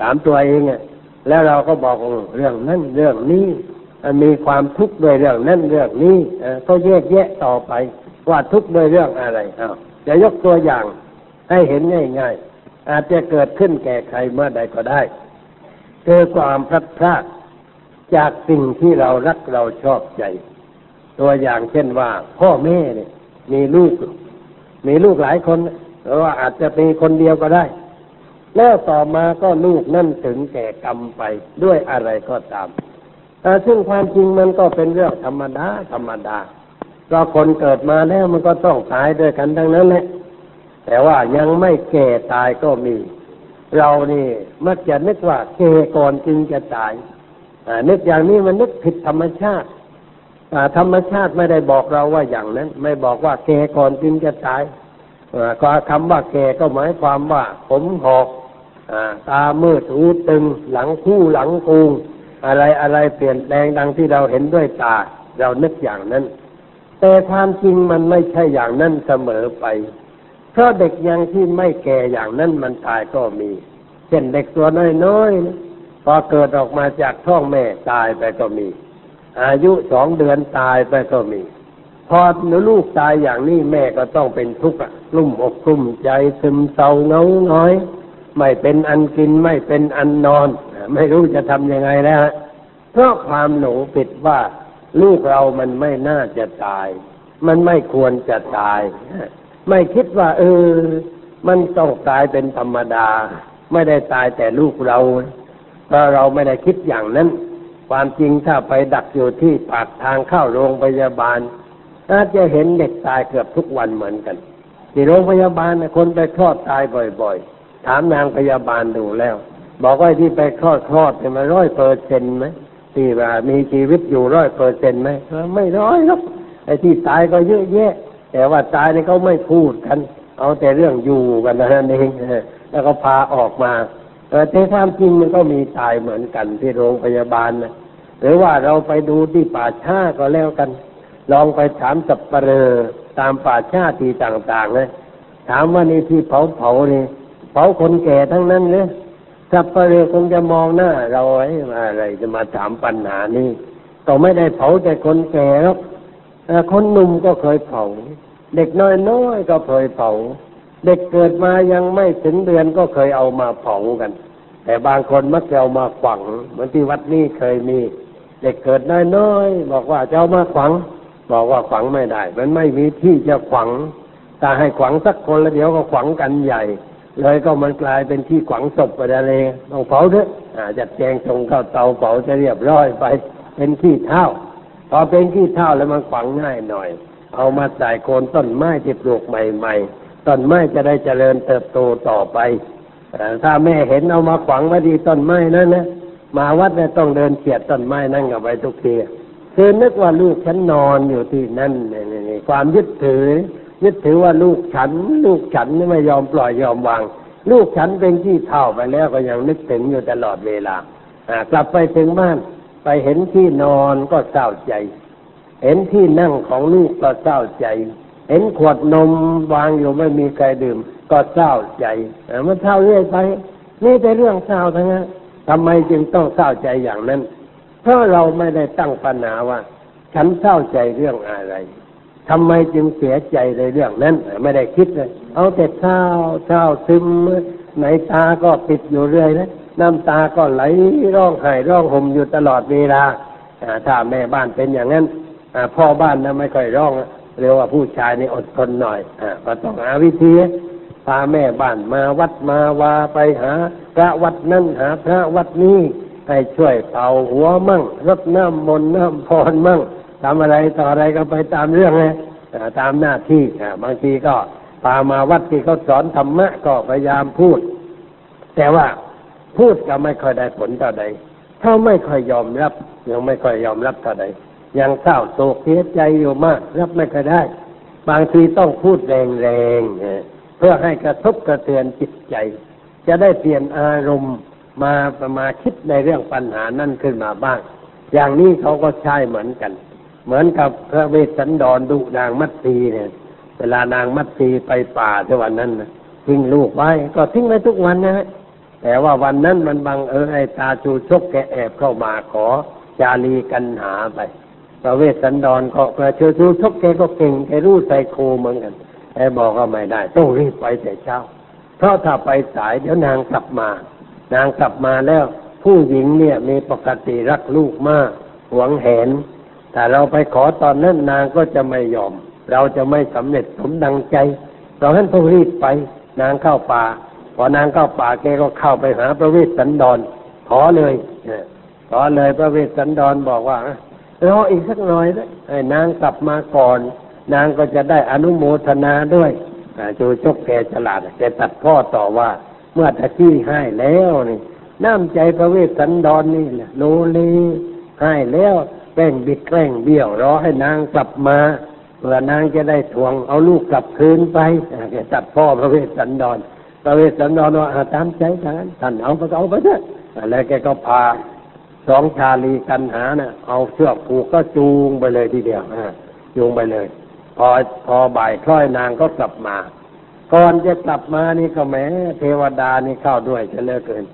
ถามตัวเองอะแล้วเราก็บอกเรื่องนั้นเรื่องนี้ มีความทุกข์โดยเรื่องนั้นเรื่องนี้ก็แยกแยะต่อไป ว่าทุกข์โดยเรื่องอะไรอ้าวจะยกตัวอย่างให้เห็นง่ายๆ อาจจะเกิดขึ้นแก่ใครเมื่อใดก็ได้คือความพลัดพรากจากสิ่งที่เรารักเราชอบใจ ตัวอย่างเช่นว่า พ่อแม่เนี่ย มีลูก มีลูกหลายคนหรือว่าอาจจะเป็นคนเดียวก็ได้ แล้วต่อมาก็ลูกนั่นถึงแก่กรรมไปด้วยอะไรก็ตาม ซึ่งความจริงมันก็เป็นเรื่องธรรมดาธรรมดาเพราคนเกิดมาแล้วมันก็ต้องตายด้วยกันทั้งนั้นแหละแต่ว่ายังไม่แก่ตายก็มี เรานี่มักจะนึกว่าแก่ก่อนจึงจะตายอ่านึกอย่างนี้มันนึกผิดธรรมชาติธรรมชาติไม่ได้บอกเราว่าอย่างนั้น ไม่บอกว่าแก่ก่อนจึงจะตายก็คำว่าแก่ก็หมายความว่า ผมหอกอ่าตามืดหูตึง หลังคู่หลังกูง อะไรอะไรเปลี่ยนแปลงดังที่เราเห็นด้วยตา เรานึกอย่างนั้น แต่ความจริงมันไม่ใช่อย่างนั้นเสมอไป เพราะเด็กยังที่ไม่แก่อย่างนั้นมันตายก็มี เช่นเด็กตัวน้อยๆพอเกิดออกมาจากท้องแม่ตายไปก็มี อายุสองเดือนตายไปก็มี พอหนูลูกตายอย่างนี้แม่ก็ต้องเป็นทุกข์กลุ่มอกกลุ่มใจซึมเศร้าเงาน้อย ไม่เป็นอันกินไม่เป็นอันนอน ไม่รู้จะทำยังไงแล้วฮะเพราะความหลงผิดว่าลูกเรามันไม่น่าจะตาย มันไม่ควรจะตาย ไม่คิดว่า เออ มันต้องตายเป็นธรรมดา ไม่ได้ตายแต่ลูกเราเพราะเราไม่ได้คิดอย่างนั้น ความจริงถ้าไปดักอยู่ที่ปากทางเข้าโรงพยาบาลอาจจะเห็นเด็กตายเกือบทุกวันเหมือนกัน ที่โรงพยาบาลน่ะคนไปคลอดตายบ่อย ๆ ถามนางพยาบาลดูแล้ว บอกว่าที่ไปคลอดคลอดเนี่ยมันร้อยเปอร์เซ็นต์ไหมที่ว่ามีชีวิตอยู่ร้อยเปอร์เซ็นต์ไหมไม่ร้อยหรอกไอ้ที่ตายก็เยอะแยะ แต่ว่าตายนี่เขาไม่พูดกัน เอาแต่เรื่องอยู่กันนั่นเองแล้วก็พาออกมาเออแต่ความจริงมันก็มีตายเหมือนกันที่โรงพยาบาลนะหรือว่าเราไปดูที่ป่าช้าก็แล้วกัน ลองไปถามสับปะเรอตามป่าช้าที่ต่างๆนะถามว่านี่ที่เผาเผาๆนี่เผาคนแก่ทั้งนั้นเลย สับปะเรอคงจะมองหน้า เราไอ้อะไรจะมาถามปัญหานี้ก็ไม่ได้เผาแต่คนแก่หรอกคนหนุ่มก็เคยเผา เด็กน้อยๆก็เคยเผา เด็กเกิดมายังไม่ถึงเดือนก็เคยเอามาเผากัน แต่บางคนมักจะเอามาฝังเหมือนที่วัดนี้เคยมี เด็กเกิดน้อยๆบอกว่าจะเอามาฝัง บอกว่าฝังไม่ได้ มันไม่มีที่จะฝังถ้าให้ฝังสักคนแล้วเดี๋ยวก็ฝังกันใหญ่ เลยก็มันกลายเป็นที่ฝังศพไปแล้วเลยต้องเผาเถอะจัดแจงส่งเข้าเตาเผาจะเรียบร้อยไป เป็นขี้เถ้าพอเป็นขี้เถ้าแล้วมันฝังง่ายหน่อย เอามาใส่โคนต้นไม้ที่ปลูกใหม่ๆต้นไม้จะได้เจริญเติบโตต่อไปเอ่ถ้าแม่เห็นเอามาฝังไว้ที่ต้นไม้นั่นนะมาวัดเนี่ยต้องเดินเฉียดต้นไม้นั่งกับไปทุกทีคือนึกว่าลูกฉันนอนอยู่ที่นั่นนี่ความยึดถือ ยึดถือว่าลูกฉัน ลูกฉันนี่ไม่ยอมปล่อยยอมวาง ลูกฉันเป็นที่เท่าไปแล้วก็ยังนึกถึงอยู่ตลอดเวลากลับไปถึงบ้าน ไปเห็นที่นอนก็เศร้าใจ เห็นที่นั่งของลูกก็เศร้าใจ เห็นขวดนมวางอยู่ไม่มีใครดื่ม ก็เศร้าใจมันเศร้าเรื่อยไปนี่เป็นเรื่องเศร้าทั้งนั้นทำไมจึงต้องเศร้าใจอย่างนั้น เพราะเราไม่ได้ตั้งปัญหาว่า ฉันเศร้าใจเรื่องอะไร ทำไมจึงเสียใจในเรื่องนั้น ไม่ได้คิดเลย เอาแต่เศร้าเศร้าซึมไหนตาก็ปิดอยู่เรื่อยนะน้ำตาก็ไหลร้องไห้ร้องห่มอยู่ตลอดเวลาถ้าแม่บ้านเป็นอย่างนั้นพ่อบ้านนะไม่ค่อยร้องเรียกว่าผู้ชายนี่อดทนหน่อยอก็ต้องหาวิธีพาแม่บ้านมาวัดมาวาไปหา พระวัดนั่นหาพระวัดนี้ให้ช่วยเป่าหัวมั่งรดน้ำมนต์น้ำพรมั่ง ทำอะไรต่ออะไรก็ไปตามเรื่องเลยตามหน้าที่บางทีก็พามาวัดที่เขาสอนธรรมะก็พยายามพูด แต่ว่าพูดก็ไม่ค่อยได้ผลเท่าใดเขาไม่ค่อยยอมรับ ยังไม่ค่อยยอมรับเท่าใดยังเศร้าโศกเสียใจอยู่มาก รับไม่ค่อยได้ บางทีต้องพูดแรงๆเพื่อให้กระทบกระเทือนจิตใจ จะได้เปลี่ยนอารมณ์มาประมาคิดในเรื่องปัญหานั่นขึ้นมาบ้าง อย่างนี้เขาก็ใช้เหมือนกัน เหมือนกับพระเวสสันดรดุนางมัตสีเนี่ย เวลานางมัตสีไปป่าที่วันนั้นนะทิ้งลูกไว้ก็ทิ้งไว้ทุกวันนะแต่ว่าวันนั้นมันบังเออไอ้ตาจูชกแกแอบเข้ามาขอจารีกันหาไป พระเวสสันดรก็กระเชือจูชกแกก็เก่งแกรู้ไซโคเหมือนกันแกบอกว่าไม่ได้ ต้องรีบไปแต่เช้า เพราะถ้าไปสายเดี๋ยวนางกลับมา นางกลับมาแล้ว ผู้หญิงเนี่ยมีปกติรักลูกมากหวงแหน แต่เราไปขอตอนนั้นนางก็จะไม่ยอม เราจะไม่สำเร็จสมดังใจเพราะฉะนั้นต้องรีบไป นางเข้าป่าพอนางเข้าป่าแกก็เข้าไปหาพระเวสสันดรขอเลยขอเลยพระเวสสันดรบอกว่ารออีกสักหน่อยนะให้นางกลับมาก่อน นางก็จะได้อนุโมทนาด้วยจูชกแกฉลาดแกตัดพ่อต่อว่า เมื่อตะกี้ให้แล้วนี่น้ำใจพระเวสสันดรนี่แหละโลเลให้แล้ว แกล้งบิดแกล้งเบี้ยวรอให้นางกลับมาเพื่อนางจะได้ทวงเอาลูกกลับคืนไปแกตัดพ่อพระเวสสันดร พระเวสสันดรว่าตามใจท่านท่านเอาไปเอาไปเถอะแล้วแกก็พาสองชาลีกัณหาเนี่ยะเอาเชือกผูกก็จูงไปเลยทีเดียวจูงไปเลย พอพอบ่ายคล้อยนางก็กลับมา ก่อนจะกลับมานี่ก็แม้เทวดานี่เข้าด้วยจะเลิกเกิน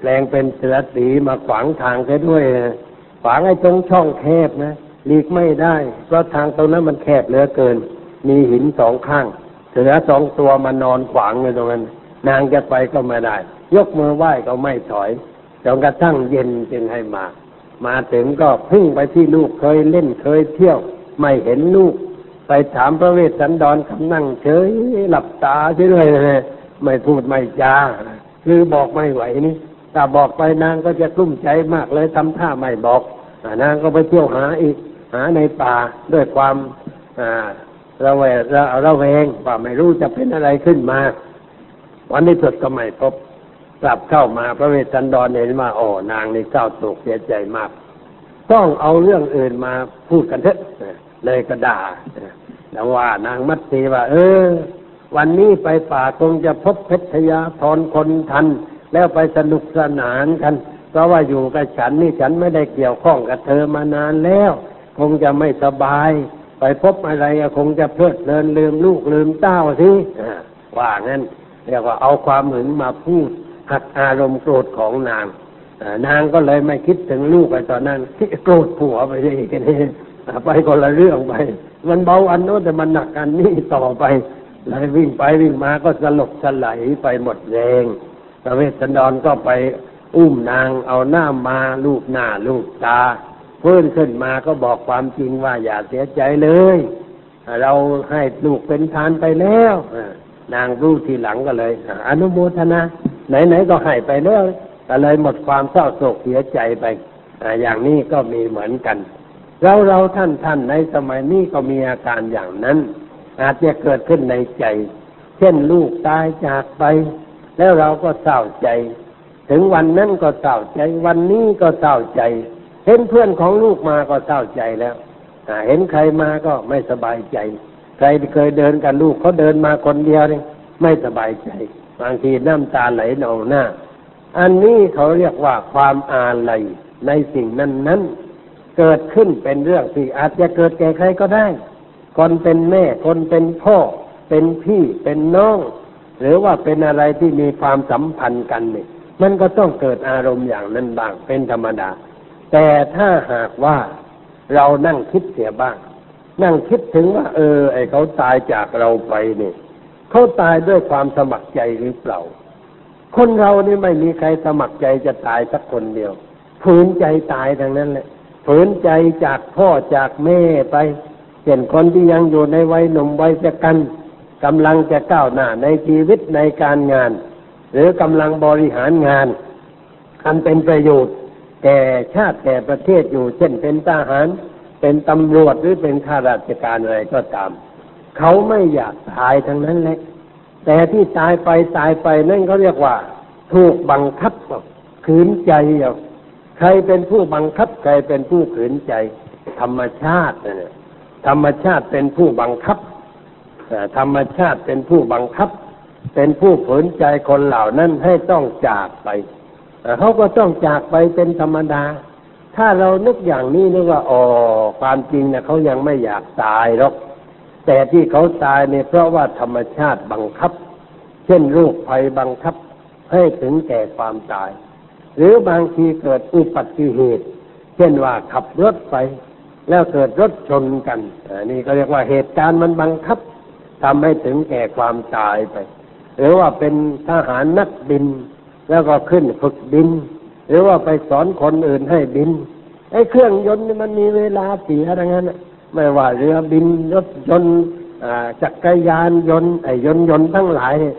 แปลงเป็นเสือสีมาขวางทางเสียด้วย ขวางไอ้ตรงช่องแคบนะหลีกไม่ได้ เพราะทางตรงนั้นมันแคบเหลือเกิน มีหินสองข้างเสือสองตัวมานอนขวางอยู่ตรงนั้น นางจะไปก็ไม่ได้ ยกมือไหว้ก็ไม่ถอยจนกระทั่งเย็นจึงให้มา มาถึงก็พึ่งไปที่ลูกเคยเล่นเคยเที่ยว ไม่เห็นลูก ไปถามพระเวสสันดรคำนั่งเฉยหลับตาเฉยเลยไม่พูดไม่จาคือบอกไม่ไหวนี่ ถ้าบอกไปนางก็จะกลุ้มใจมากเลยทำท่าไม่บอกนางก็ไปเที่ยวหาอีกหาในป่าด้วยความระแวงระแวงว่าไม่รู้จะเป็นอะไรขึ้นมา วันนี้สุดก็ไม่พบกลับเข้ามาพระเวสสันดรเห็นว่าโอ้นางนี่เศร้าโศกเสียใจมาก ต้องเอาเรื่องอื่นมาพูดกันเถอะเลยก็ด่าแล้วว่านางมัตสีว่า เออ วันนี้ไปป่าคงจะพบเพชรยาทรคนทัน แล้วไปสนุกสนานกัน เพราะว่าอยู่กับฉันนี่ฉันไม่ได้เกี่ยวข้องกับเธอมานานแล้ว คงจะไม่สบาย ไปพบอะไรคงจะเพลิดเพลินลืมลูกลืมเต้าสิว่างั้นเรียกว่าเอาความหึงมาพูดหักอารมณ์โกรธของนางนางก็เลยไม่คิดถึงลูกไปตอนนั้นที่โกรธผัวไปอีกนี่ไปคนละเรื่องไป มันเบาอันโน้นแต่มันหนักอันนี้ต่อไปเลยวิ่งไปวิ่งมาก็สลบสลายไปหมดแรง พระเวสสันดรก็ไปอุ้มนางเอาหน้ามาลูกหน้าลูกตาเพื่อนขึ้นมาก็บอกความจริงว่าอย่าเสียใจเลย เราให้ลูกเป็นทานไปแล้วนางรู้ทีหลังก็เลยอนุโมทนาไหนๆก็ให้ไปแล้วก็เลยหมดความเศร้าโศกเสียใจไปอย่างนี้ก็มีเหมือนกันเราเราท่านท่านในสมัยนี้ก็มีอาการอย่างนั้น อาจจะเกิดขึ้นในใจ เช่นลูกตายจากไป แล้วเราก็เศร้าใจ ถึงวันนั้นก็เศร้าใจ วันนี้ก็เศร้าใจ เห็นเพื่อนของลูกมาก็เศร้าใจแล้วเห็นใครมาก็ไม่สบายใจ ใครเคยเดินกับลูกเขาเดินมาคนเดียวนี่ไม่สบายใจ บางทีน้ำตาไหลนองหน้า อันนี้เขาเรียกว่าความอาลัยในสิ่งนั้นนั้นเกิดขึ้นเป็นเรื่องที่อาจจะเกิดแก่ใครก็ได้ คนเป็นแม่ คนเป็นพ่อ เป็นพี่ เป็นน้อง หรือว่าเป็นอะไรที่มีความสัมพันธ์กันเนี่ย มันก็ต้องเกิดอารมณ์อย่างนั้นบ้างเป็นธรรมดา แต่ถ้าหากว่าเรานั่งคิดเสียบ้าง นั่งคิดถึงว่า เออ ไอเขาตายจากเราไปเนี่ยเขาตายด้วยความสมัครใจหรือเปล่า คนเรานี่ไม่มีใครสมัครใจจะตายสักคนเดียวฝืนใจตายทั้งนั้นแหละฝืนใจจากพ่อจากแม่ไปเช่นคนที่ยังอยู่ในวัยหนุ่มวัยจะกัน กำลังจะก้าวหน้าในชีวิตในการงาน หรือกำลังบริหารงาน อันเป็นประโยชน์แก่ชาติแก่ประเทศอยู่เช่นเป็นทหาร เป็นตำรวจหรือเป็นข้าราชการอะไรก็ตาม เขาไม่อยากตายทั้งนั้นแหละแต่ที่ตายไปตายไปนั่นเขาเรียกว่า ถูกบังคับขืนใจเอาใครเป็นผู้บังคับใครเป็นผู้ขืนใจ ธรรมชาติเนี่ยธรรมชาติเป็นผู้บังคับ ธรรมชาติเป็นผู้บังคับ เป็นผู้ฝืนใจคนเหล่านั้นให้ต้องจากไปเขาก็ต้องจากไปเป็นธรรมดา ถ้าเรานึกอย่างนี้นึกว่าอ๋อความจริงเนี่ยเขายังไม่อยากตายหรอก แต่ที่เขาตายเนี่ยเพราะว่าธรรมชาติบังคับ เช่นโรคภัยบังคับให้ถึงแก่ความตาย หรือบางทีเกิดอุบัติเหตุ เช่นว่าขับรถไป แล้วเกิดรถชนกันอันนี้ก็เรียกว่าเหตุการณ์มันบังคับ ทำให้ถึงแก่ความตายไป หรือว่าเป็นทหารนักบิน แล้วก็ขึ้นฝึกบิน หรือว่าไปสอนคนอื่นให้บินไอ้เครื่องยนต์นี่มันมีเวลาเสียอะไรเงี้ยไม่ว่าเรือบินรถยนต์จักรยานยนต์ไอ้ยนต์ยนต์ทั้งหลายเนี่ย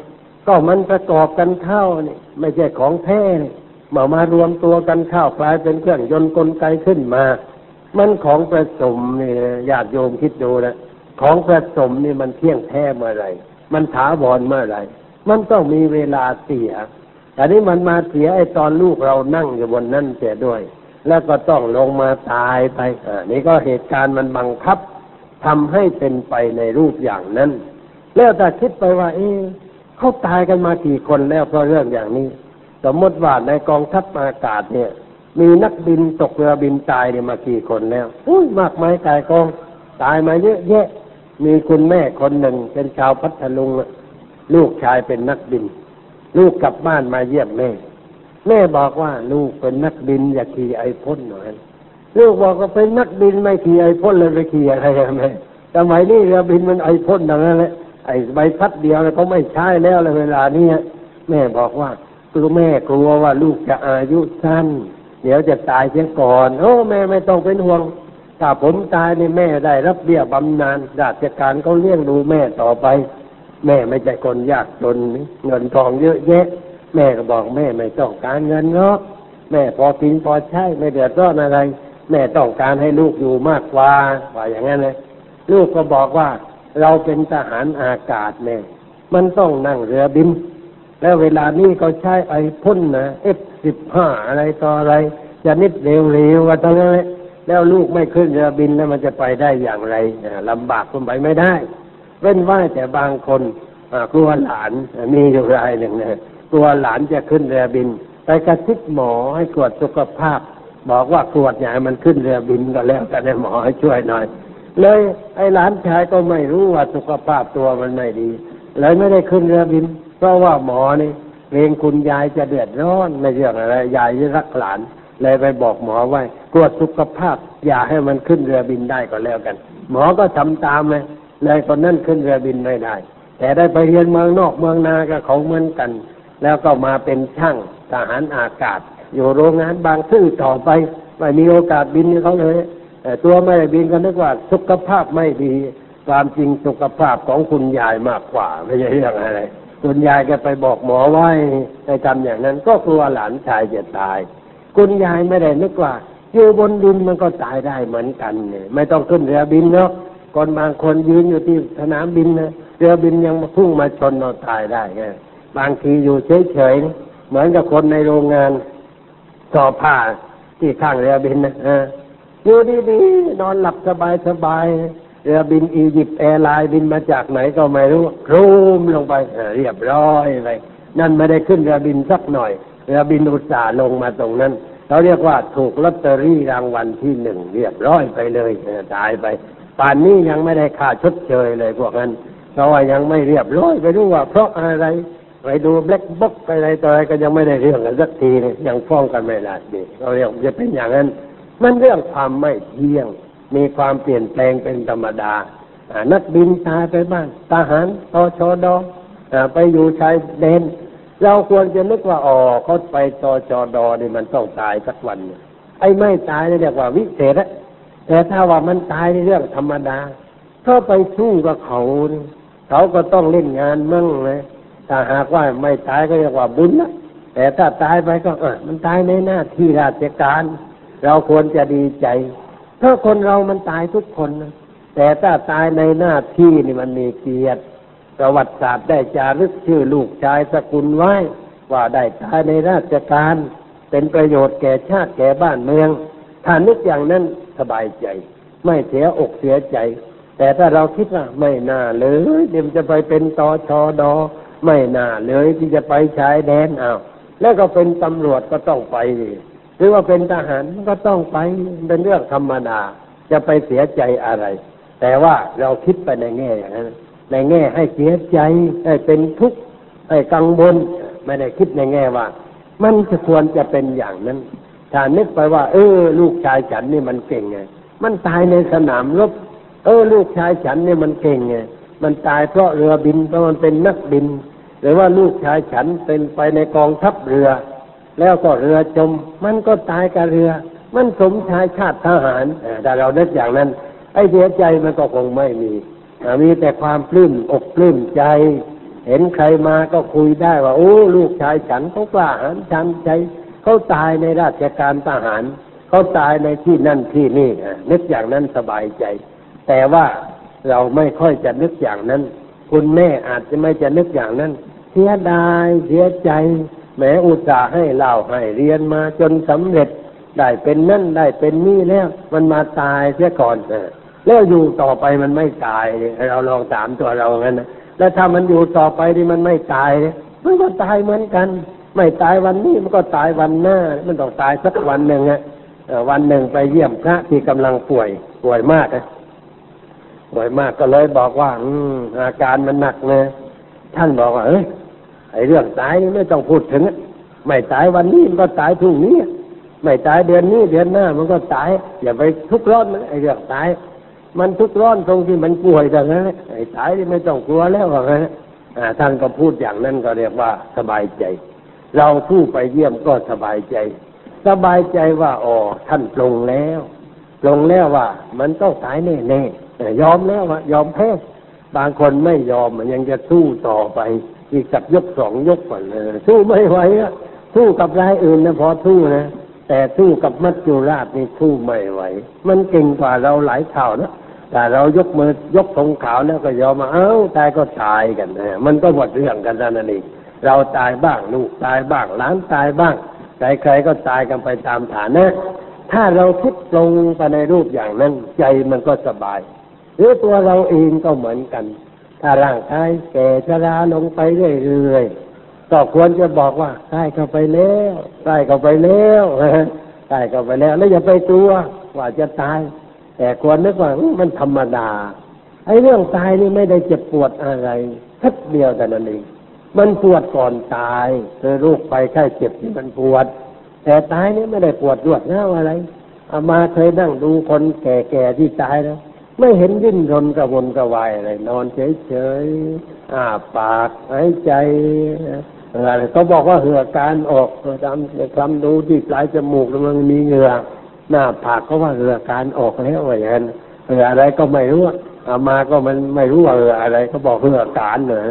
ก็มันประกอบกันเข้านี่ไม่ใช่ของแท้นี่มามารวมตัวกันเข้ากลายเป็นเครื่องยนต์กลไกขึ้นมา มันของประสมเนี่ยญาติโยมคิดดูนะ ของประสมนี่มันเที่ยงแท้เมื่อไรมันถาวรเมื่อไรมันต้องมีเวลาเสียแต่นี้มันมาเสียไอ้ตอนลูกเรานั่งอยู่บนนั่นเสียด้วย แล้วก็ต้องลงมาตายไปอ่านี่ก็เหตุการณ์มันบังคับทำให้เป็นไปในรูปอย่างนั้น แล้วแต่คิดไปว่า เอ๊เขาตายกันมากี่คนแล้วเพราะเรื่องอย่างนี้ สมมติว่าในกองทัพอากาศเนี่ย มีนักบินตกเรือบินตายเนี่ยมากี่คนแล้วอุ้ยมากมายกายกอง ตายมาเยอะแยะ มีคุณแม่คนหนึ่ง เป็นชาวพัทลุง ลูกชายเป็นนักบิน ลูกกลับบ้านมาเยี่ยมแม่ แม่บอกว่าลูกเป็นนักบินอย่าขี่ไอพ่นหน่อยลูกบอกว่าเป็นนักบินไม่ขี่ไอพ่นเลยไปขี่อะไรแม่สมัยนี้เรือบินมันไอพ่นดังนั้นแหละไอใบพัดเดียวเขาไม่ใช้แล้วเลยเวลานี้แม่บอกว่าคือแม่กลัวว่าลูกจะอายุสั้น เดี๋ยวจะตายเสียก่อน โอ้แม่ไม่ต้องเป็นห่วง ถ้าผมตายในแม่ได้รับเบี้ยบำนาญราชการเขาเลี้ยงดูแม่ต่อไป แม่ไม่ใช่คนยากจนเงินทองเยอะแยะ แม่ก็บอกแม่ไม่ต้องการเงินเนาะแม่พอกินพอใช้ไม่เดือดร้อนอะไร แม่ต้องการให้ลูกอยู่มากกว่าว่าอย่างนั้นเลยลูกก็บอกว่าเราเป็นทหารอากาศแม่มันต้องนั่งเรือบิน แล้วเวลานี้เขาใช้ไอพ่นนะเอฟสิบห้าอะไรต่ออะไรจะนิดเร็วๆกันทั้งนั้น แล้วลูกไม่ขึ้นเรือบินแล้วมันจะไปได้อย่างไรลำบากคนไปไม่ได้ เว้นว่าแต่บางคนกลัวหลานมีอยู่รายหนึ่งเนี่ยตัวหลานจะขึ้นเรือบิน ไปกระซิบหมอให้ตรวจสุขภาพ บอกว่าตรวจใหญ่มันขึ้นเรือบินก็แล้วแต่ในหมอให้ช่วยหน่อย เลยไอ้หลานชายก็ไม่รู้ว่าสุขภาพตัวมันไม่ดี เลยไม่ได้ขึ้นเรือบิน เพราะว่าหมอนี่เกรงคุณยายจะเดือดร้อนในเรื่องอะไรยายรักหลาน เลยไปบอกหมอไว้ ตรวจสุขภาพ อย่าให้มันขึ้นเรือบินได้ก็แล้วกัน หมอก็ทำตามเลยเลยคนนั้นขึ้นเรือบินไม่ได้ แต่ได้ไปเรียนเมืองนอกเมืองนากับเขาเหมือนกัน แล้วก็มาเป็นช่างทหารอากาศ อยู่โรงงานบางซื่อต่อไปไม่มีโอกาสบินเขาเลยแต่ตัวไม่ได้บินก็นึกว่าสุขภาพไม่ดีความจริงสุขภาพของคุณยายมากกว่า ไม่ใช่เรื่องอะไร คุณยายก็ไปบอกหมอไว้ในทำอย่างนั้นก็กลัวหลานชายจะตาย คุณยายไม่ได้นึกว่า อยู่บนดินมันก็ตายได้เหมือนกันเนี่ยไม่ต้องขึ้นเรือบินเนาะคนบางคนยืนอยู่ที่สนามบินนะเรือบินยังพุ่งมาชนเราตายได้ไงบางทีอยู่เฉยๆเหมือนกับคนในโรงงานทอผ้าที่ข้างเรือบินนะอออยู่ดีๆนอนหลับสบายสบายๆเรือบินอียิปต์แอร์ไลน์บินมาจากไหนก็ไม่รู้โครมลงไปเรียบร้อยไปนั่นไม่ได้ขึ้นเรือบินสักหน่อย เรือบินอุตส่าห์ลงมาตรงนั้น เขาเรียกว่าถูกลอตเตอรี่รางวัลที่หนึ่งเรียบร้อยไปเลยตายไปป่านนี้ยังไม่ได้ค่าชดเชยเลยพวกนั้นเพราะว่ายังไม่เรียบร้อยไม่รู้ว่า เพราะอะไรไปดูแบล็คบ็อกไปอะไรต่ออะไรก็ยังไม่ได้เรื่องกันสักทีเลยยังฟ้องกันไม่ได้ดีเราเรียกจะเป็นอย่างนั้น มันเรื่องความไม่เที่ยง มีความเปลี่ยนแปลงเป็นธรรมดานักบินตายไปบ้างทหารตชดอไปอยู่ชายแดน เราควรจะนึกว่าอ๋อเขาไปตชดอนี่มันต้องตายสักวันเนี่ยไอ้ไม่ตายนี่เรียกว่าวิเศษอะแต่ถ้าว่ามันตายในเรื่องธรรมดาถ้าไปสู้กับเขานี่เขาก็ต้องเล่นงานมั่งเลยถ้าหากว่าไม่ตายก็เรียกว่าบุญนะแต่ถ้าตายไปก็เออมันตายในหน้าที่ราชการ เราควรจะดีใจถ้าคนเรามันตายทุกคนนะแต่ถ้าตายในหน้าที่นี่มันมีเกียรติ ประวัติศาสตร์ได้จารึกชื่อลูกชายสกุลไว้ ว่าได้ตายในราชการ เป็นประโยชน์แก่ชาติแก่บ้านเมืองถ้านึกอย่างนั้นสบายใจ ไม่เสียอกเสียใจ แต่ถ้าเราคิดว่าไม่น่าเลยเดี๋ยวจะไปเป็นตอชอดอไม่น่าเลยที่จะไปชายแดนอ้าวแล้วก็เป็นตำรวจก็ต้องไปหรือว่าเป็นทหารก็ต้องไปเป็นเรื่องธรรมดาจะไปเสียใจอะไร แต่ว่าเราคิดไปในแง่อย่างนั้น ในแง่ให้เสียใจให้เป็นทุกข์ให้กังวลไม่ได้คิดในแง่ว่า มันจะควรจะเป็นอย่างนั้นถ้านึกไปว่า เออ ลูกชายฉันนี่มันเก่งไง มันตายในสนามรบเออ ลูกชายฉันนี่มันเก่งไงมันตายเพราะเรือบินเพราะมันเป็นนักบิน หรือว่าลูกชายฉันเป็นไปในกองทัพเรือ แล้วก็เรือจม มันก็ตายกับเรือ มันสมชายชาติทหารแต่เราเนึกอย่างนั้น ไอ้เสียใจมันก็คงไม่มี มีแต่ความปลื้มอกปลื้มใจ เห็นใครมาก็คุยได้ว่า โอ้ลูกชายฉันเขากล้าหาญชันใจเขาตายในราชการทหารเขาตายในที่นั่นที่นี่นึกอย่างนั้นสบายใจ แต่ว่าเราไม่ค่อยจะนึกอย่างนั้น คุณแม่อาจจะไม่จะนึกอย่างนั้น เสียดายเสียใจ แม้อุตส่าห์ให้เล่าให้เรียนมาจนสำเร็จ ได้เป็นนั่นได้เป็นนี่แล้ว มันมาตายเสียก่อนเอ แล้วอยู่ต่อไปมันไม่ตายเราลองถามตัวเรางั้นนะแล้วถ้ามันอยู่ต่อไปที่มันไม่ตายเนี่ยมันก็ตายเหมือนกัน ไม่ตายวันนี้มันก็ตายวันหน้า มันต้องตายสักวันหนึ่งอะเอ่อวันหนึ่งไปเยี่ยมพระที่กำลังป่วยป่วยมากนะป่วยมากก็เลยบอกว่า อืมอาการมันหนักเลยท่านบอกว่าเอ้ยไอ้เรื่องตายนี่ไม่ต้องพูดถึงไม่ตายวันนี้มันก็ตายพรุ่งนี้ไม่ตายเดือนนี้เดือนหน้า มันก็ตายอย่าไปทุกข์ร้อนมันไอ้เรื่องตาย มันทุกร้อนตรงที่มันป่วยแต่นั้นแหละไอ้ตายนี่ไม่ต้องกลัวแล้วว่างั้นท่านก็พูดอย่างนั้นก็เรียกว่าสบายใจ เราผู้ไปเยี่ยมก็สบายใจ สบายใจว่าอ๋อท่านปลงแล้วปลงแล้วว่า มันต้องตายแน่แน่ยอมแล้วว่ายอมแพ้บางคนไม่ยอมมันยังจะสู้ต่อไป อีกสักยกสองยกก่อนเลยสู้ไม่ไหวอะสู้กับรายอื่นนะพอสู้นะแต่สู้กับมัจจุราชนี่สู้ไม่ไหว มันเก่งกว่าเราหลายเท่านะ แต่เรายกมือยกธงขาวแล้วก็ยอมมาเอ้าตายก็ตายกันนะมันก็หมดเรื่องกันแล้วนั่นเองเราตายบ้างลูกตายบ้างหลานตายบ้างใครๆก็ตายกันไปตามฐานะ ถ้าเราคิดตรงไปในรูปอย่างนั้นใจมันก็สบาย หรือตัวเราเองก็เหมือนกัน ถ้าร่างกายแก่ชราลงไปเรื่อยๆก็ควรจะบอกว่าใกล้เข้าไปแล้วใกล้เข้าไปแล้วใกล้เข้าไปแล้ว แล้วอย่าไปกลัวว่าจะตาย แต่ควรนึกว่ามันธรรมดา ไอ้เรื่องตายนี่ไม่ได้เจ็บปวดอะไรทัดเดียวแต่นั้นเองมันปวดก่อนตายคือโรคไปไข้เจ็บที่มันปวด แต่ตายนี่ไม่ได้ปวดรวดร้าอะไรอามาเคยนั่งดูคนแก่ๆที่ตายแล้วไม่เห็นดิ้นรนกระวนกระวายอะไรนอนเฉยๆอ้าปากหายใจอะไรเขาบอกว่าเหงื่อการออกตามคำดูที่ปลายจมูกมันมีเหงื่อ หน้าผากเขาว่าเหอการออกแล้วว่าอย่างนั้นเหงื่ออะไรก็ไม่รู้อามาก็มันไม่รู้ว่าเหงื่ออะไรเขาบอกเหงื่อการเหรอ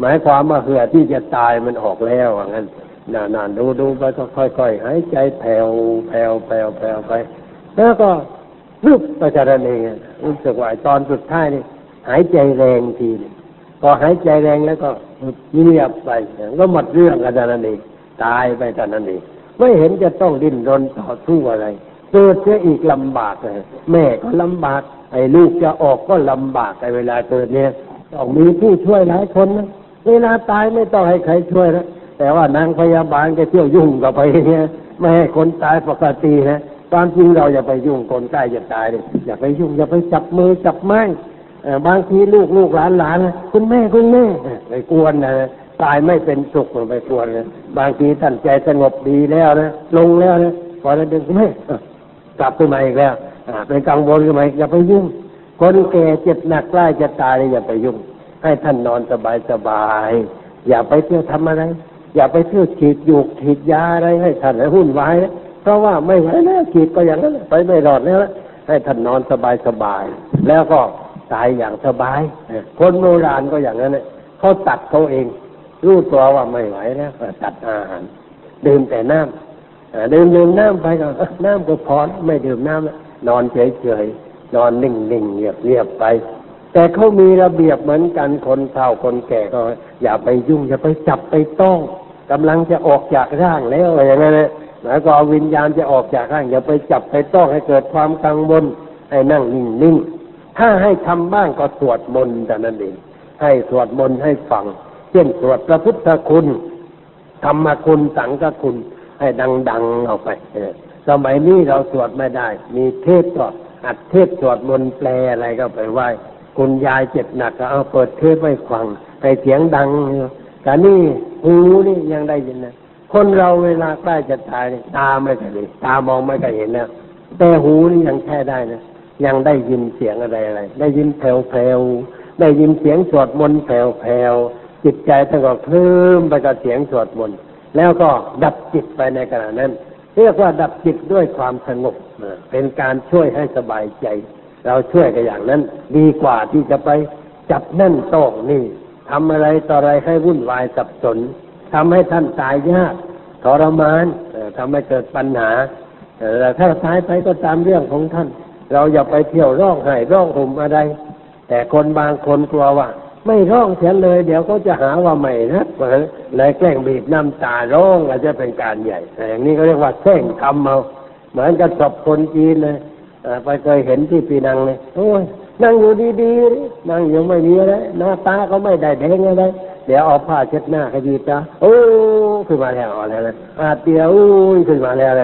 หมายความว่าเหอที่จะตายมันออกแล้วว่างั้นนานๆดูดูไปก็ค่อยๆหายใจแผ่วแผ่วแผ่วแผ่วไป แล้วก็รึบไปจากนั้นเองรู้สึกว่าตอนสุดท้ายนี่หายใจแรงทีนึงพอหายใจแรงแล้วก็เงียบไปก็หมดเรื่องกันจากนั้นเองตายไปแต่นั้นเองไม่เห็นจะต้องดิ้นรนต่อสู้อะไร เกิดเสียอีกลำบากเลยแม่ก็ลำบาก ไอ้ลูกจะออกก็ลำบากไอ้เวลาเกิดเนี่ยต้องมีผู้ช่วยหลายคนนะเวลาตายไม่ต้องให้ใครช่วยนะแต่ว่านางพยาบาลก็เที่ยวยุ่งกับไปเนี่ยไม่ให้คนตายปกตินะความจริงเราอย่าไปยุ่งคนใกล้จะตายเลยอย่าไปยุ่งอย่าไปจับมือจับไม้บางทีลูกลูกหลานหลานคุณแม่คุณแม่ไปกวนนะตายไม่เป็นสุขไปกวนนะบางทีท่านใจสงบดีแล้วนะลงแล้วนะพอแล้วเดินคุณแม่ กลับขึ้นมาอีกแล้วเป็นกังวลขึ้นมาอย่าไปยุ่ง คนแก่เจ็บหนักใกล้จะตายเลยอย่าไปยุ่ง ให้ท่านนอนสบายสบายอย่าไปเที่ยวทำอะไร อย่าไปเที่ยวฉีดยูกฉีดยาอะไรให้ท่านให้หุ่นวายเพราะว่าไม่ไหวแล้วฉีดก็อย่างนั้นไปไม่รอดแล้วให้ท่านนอนสบายสบายแล้วก็ตายอย่างสบายคนโบราณก็อย่างนั้นเขาตัดเขาเองรู้ตัวว่าไม่ไหวแล้วตัดอาหารดื่มแต่น้ำ ดื่มดื่มน้ำไปก็น้ำก็พอไม่ดื่มน้ำนอนเฉยๆนอนนิ่งๆเงียบๆไป แต่เขามีระเบียบเหมือนกันคนเฒ่าคนแก่ก็ อย่าไปยุ่งอย่าไปจับไปต้องกำลังจะออกจากร่างแล้วอะไรอย่างนั้นแล้วก็วิญญาณจะออกจากร่างอย่าไปจับไปต้องให้เกิดความกังวลให้นั่งนิ่งนิ่งถ้าให้ทำบ้างก็สวดมนต์แต่นั้นเองให้สวดมนต์ให้ฟัง เช่นสวดพระพุทธคุณธรรมคุณสังฆคุณ ให้ดังๆออกไปสมัยนี้เราสวดไม่ได้ มีเทศก็อัดเทศสวดมนต์แปลอะไรก็ไปไหว้คุณยายเจ็บหนักก็เอาเปิดเทศไว้ฟังให้เสียงดังแต่นี่หูนี่ยังได้ยินนะคนเราเวลาใกล้จะตายตาไม่เคยตามองไม่เคยเห็นแล้วแต่หูนี่ยังแค่ได้นะยังได้ยินเสียงอะไรอะไรได้ยินแผ่วๆได้ยินเสียงสวดมนต์แผ่วๆจิตใจสงก็เคลิ้มไปกับเสียงสวดมนต์ แล้วก็ดับจิตไปในขณะนั้น เรียกว่าดับจิตด้วยความสงบเป็นการช่วยให้สบายใจ เราช่วยกันอย่างนั้น ดีกว่าที่จะไปจับนั่นโต้งนี่ทำอะไรต่ออะไรให้วุ่นวายสับสนทำให้ท่านตายยากทรมานทำให้เกิดปัญหาแต่ถ้าตายไปก็ตามเรื่องของท่าน เราอย่าไปเที่ยวร้องไห้ร้องห่มอะไร แต่คนบางคนกลัวว่า ไม่ร้องเสียเลย เดี๋ยวเขาจะหาว่าไม่นะเลยแกล้งบีบน้ำตาร้องอาจจะเป็นการใหญ่แต่อย่างนี้เขาเรียกว่าแท่งทำเอาเหมือนกับศพคนจีนเลยไปเคยเห็นที่ปีนังเลยโอ้ยนั่งอยู่ดีๆนั่งอยู่ไม่มีอะไรหน้าตาก็ไม่ได้แดงอะไรเดี๋ยวเอาผ้าเช็ดหน้าขยี้ตาโอ้ขึ้นมาแล้วอะไรนะอาเตียอู้ขึ้นมาแล้วอะไร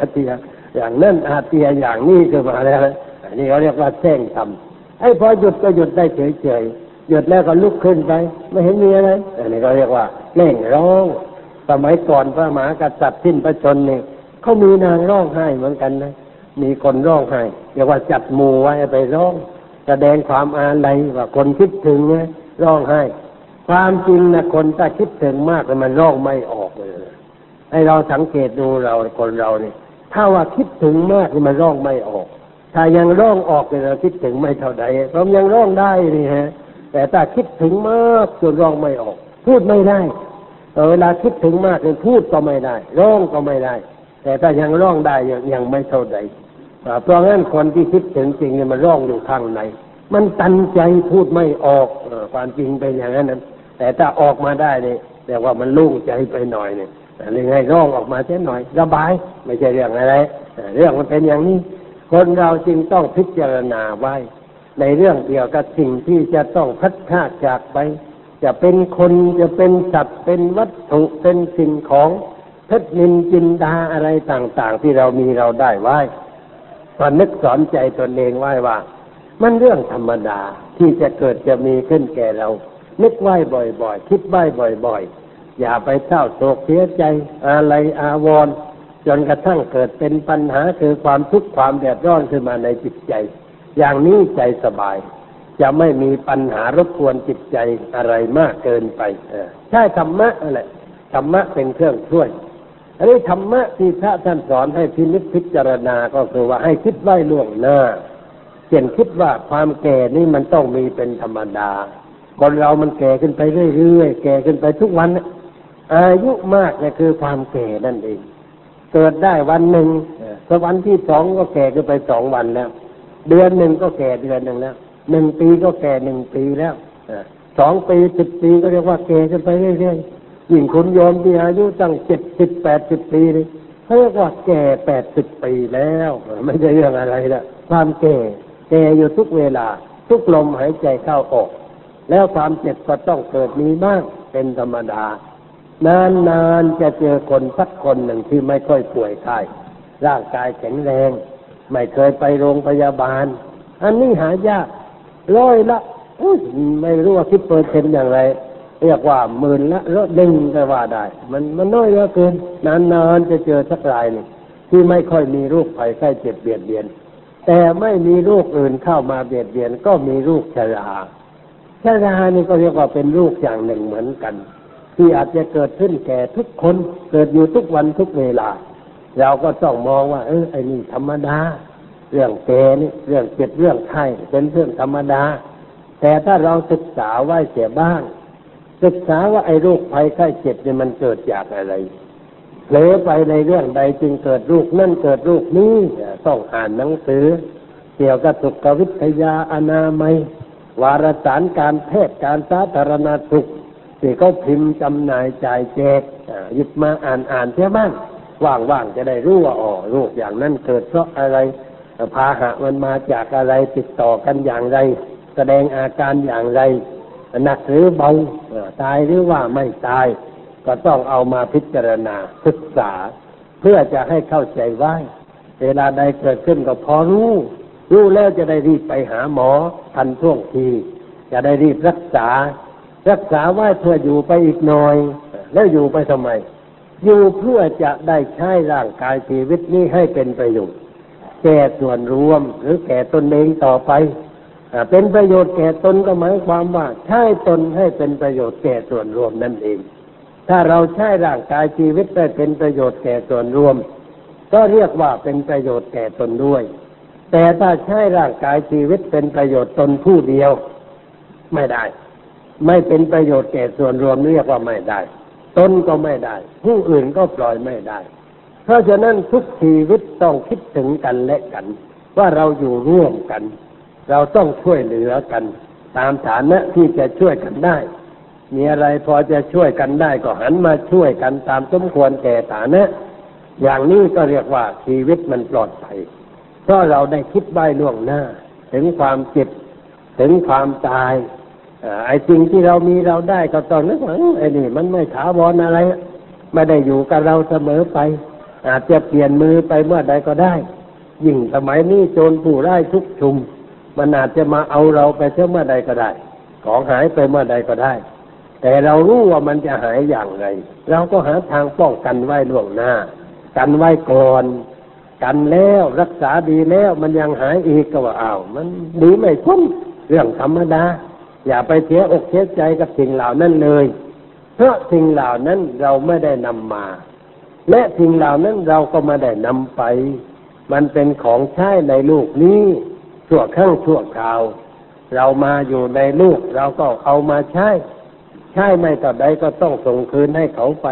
อาเตียอย่างนั้นอาเตียอย่างนี้ขึ้นมาแล้วอันนี้เขาเรียกว่าแท่งทำไอ้พอหยุดก็หยุดได้เฉยๆ หยุดแล้วก็ลุกขึ้นไป ไม่เห็นมีอะไรอันนี้เขาเรียกว่าเล่งร้อง สมัยก่อนพระมหากษัตริย์สิ้นพระชนนี่เขามีนางร้องไห้เหมือนกันนะ มีคนร้องไห้เรียกว่าจัดหมู่ไว้ไปร้อง แสดงความอาลัยว่าคนคิดถึงนี่ยร้องไห้ ความจริงนะคนถ้าคิดถึงมากมันร้องไม่ออกเลยให้เราสังเกตดูเราคนเราเนี่ยถ้าว่าคิดถึงมากมันร้องไม่ออก ถ้ายังร้องออกเลยเราคิดถึงไม่เท่าใดเรายังร้องได้นี่ฮะ แต่ถ้าคิดถึงมากจนร้องไม่ออก พูดไม่ได้เวลาคิดถึงมากเลยพูดก็ไม่ได้ร้องก็ไม่ได้ แต่ถ้ายังร้องได้ยังยังไม่เท่าใดเพราะงั้นคนที่คิดถึงจริงเนี่ยมันร้องอยู่ข้างในมันตันใจพูดไม่ออกความจริงเป็นอย่างนั้นแต่ถ้าออกมาได้เนี่ยแต่ว่ามันลุ่งใจไปหน่อยเนี่ยเรื่องไงร้องออกมาเช่นหน่อย ระบาย ไม่ใช่เรื่องอะไร เรื่องมันเป็นอย่างนี้ คนเราจรึงต้องพิจารณาไว้ ในเรื่องเกี่ยวกับสิ่งที่จะต้องพัดพาจากไป จะเป็นคนจะเป็นสัตว์เป็นวัตถุเป็นสิ่งของเพชรนินจินดาอะไรต่างๆ ที่เรามีเราได้ไว้ก็นึกสอนใจตนเองไว้ว่า มันเรื่องธรรมดาที่จะเกิดจะมีขึ้นแก่เรา นึกไหวบ่อยๆ คิดไหว้บ่อยๆ อย่าไปเศร้าโศกเสียใจอะไรอาวรณ์จนกระทั่งเกิดเป็นปัญหาคือความทุกข์ความเดือดร้อนขึ้นมาในจิตใจ อย่างนี้ใจสบาย จะไม่มีปัญหารบกวนจิตใจอะไรมากเกินไปใช่ธรรมะอะไรธรรมะเป็นเครื่องช่วยอันนี้ธรรมะที่พระท่านสอนให้พินิจพิจารณาก็คือว่าให้คิดไว้ล่วงหน้าเช่นคิดว่าความแก่นี่มันต้องมีเป็นธรรมดา คนเรามันแก่ขึ้นไปเรื่อยๆแก่ขึ้นไปทุกวันอายุมากเนี่ยคือความแก่นั่นเอง เกิดได้วันหนึ่งสวันที่สองก็แก่ขึ้นไปสองวันแล้ว เดือนหนึ่งก็แก่เดือนหนึ่งแล้วหนึ่งปีก็แก่หนึ่งปีแล้วสองปีสิบปีก็เรียกว่าแก่ขึ้นไปเรื่อยๆยิ่งคุณโยมที่อายุตั้งเจ็ดสิบแปดสิบปีนี่เขาเรียกว่าแก่แปดสิบปีแล้ว ไม่ใช่เรื่องอะไรละความแก่แก่อยู่ทุกเวลา ทุกลมหายใจเข้าออก แล้วความเจ็บก็ต้องเกิดมีบ้างเป็นธรรมดา นานๆจะเจอคนสักคนหนึ่งที่ไม่ค่อยป่วยไข้ร่างกายแข็งแรง ไม่เคยไปโรงพยาบาล อันนี้หายากร้อยละไม่รู้ว่าคิดเปอร์เซ็นต์อย่างไร เรียกว่าหมื่นละลดหนึ่งก็ว่าได้ มันมันน้อยเหลือเกินนานๆจะเจอสักรายหนึ่งที่ไม่ค่อยมีโรคภัยไข้เจ็บเบียดเบียน แต่ไม่มีโรคอื่นเข้ามาเบียดเบียน ก็มีโรคชราชรานี่ก็เรียกว่าเป็นโรคอย่างหนึ่งเหมือนกัน ที่อาจจะเกิดขึ้นแก่ทุกคนเกิดอยู่ทุกวันทุกเวลา เราก็ต้องมองว่า เออไอ้นี่ธรรมดา เรื่องแกนี่เรื่องเจ็บเรื่องไข้เป็นเรื่องธรรมดา แต่ถ้าเราศึกษาไว้เสียบ้าง ศึกษาว่าไอ้โรคภัยไข้เจ็บเนี่ยมันเกิดจากอะไรเผลอไปในเรื่องใดจึงเกิดโรคนั่นเกิดโรคนี้ต้องอ่านหนังสือ เกี่ยวกับสุขวิทยาอนามัย วารสารการแพทย์การสาธารณสุขที่เขาพิมพ์จำหน่ายจ่ายแจกหยิบมาอ่านอ่านเสียบ้าง ว่างๆจะได้รู้ว่าอ๋อโรคอย่างนั้นเกิดเพราะอะไรพาหะมันมาจากอะไรติดต่อกันอย่างไร แสดงอาการอย่างไรหนักหรือเบาตายหรือว่าไม่ตาย ก็ต้องเอามาพิจารณาศึกษา เพื่อจะให้เข้าใจไว้เวลาใดเกิดขึ้นก็พอรู้ รู้แล้วจะได้รีบไปหาหมอทันท่วงที จะได้รีบรักษา รักษาไว้เพื่ออยู่ไปอีกหน่อย แล้วอยู่ไปทำไม อยู่เพื่อจะได้ใช้ร่างกายชีวิตนี้ให้เป็นประโยชน์ แก่ส่วนรวมหรือแก่ตนเองต่อไปอเป็นประโยชน์แก่ตนก็หมายความว่า ใช้ตนให้เป็นประโยชน์แก่ส่วนรวมนั่นเอง ถ้าเราใช้ร่างกายชีวิตได้เป็นประโยชน์แก่ส่วนรวม ก็เรียกว่าเป็นประโยชน์แก่ตนด้วย แต่ถ้าใช้ร่างกายชีวิตเป็นประโยชน์ตนผู้เดียว ไม่ได้ ไม่เป็นประโยชน์แก่ส่วนรวมเรียกว่าไม่ได้ ตนก็ไม่ได้ ผู้อื่นก็ปล่อยไม่ได้ เพราะฉะนั้นทุกชีวิตต้องคิดถึงกันและกัน ว่าเราอยู่ร่วมกัน เราต้องช่วยเหลือกัน ตามฐานะที่จะช่วยกันได้ มีอะไรพอจะช่วยกันได้ก็หันมาช่วยกันตามสมควรแก่ฐานะ อย่างนี้ก็เรียกว่าชีวิตมันปลอดภัยเพราะเราได้คิดใบล่วงหน้า ถึงความเจ็บถึงความตาย ไอ้สิ่งที่เรามีเราได้ก็ต้องนึกว่าเอ้ยไอ้นี่ มันไม่ถาวรอะไร ไม่ได้อยู่กับเราเสมอไป อาจจะเปลี่ยนมือไปเมื่อใดก็ได้ ยิ่งสมัยนี้โจรผู้ร้ายทุกชุม มันอาจจะมาเอาเราไปเชื่อเมื่อใดก็ได้ ของหายไปเมื่อใดก็ได้ แต่เรารู้ว่ามันจะหายอย่างไร เราก็หาทางป้องกันไว้ล่วงหน้า กันไว้ก่อนกันแล้วรักษาดีแล้วมันยังหายอีกก็ว่าอ้าวมันดีไม่พ้นเรื่องธรรมดา อย่าไปเสียอกเสียใจกับสิ่งเหล่านั้นเลย เพราะสิ่งเหล่านั้นเราไม่ได้นำมา และสิ่งเหล่านั้นเราก็ไม่ได้นำไป มันเป็นของใช้ในลูกนี้ชั่วครั้งชั่วคราว เรามาอยู่ในลูกเราก็เอามาใช้ ใช่ไม่ต่อใดก็ต้องส่งคืนให้เขาไป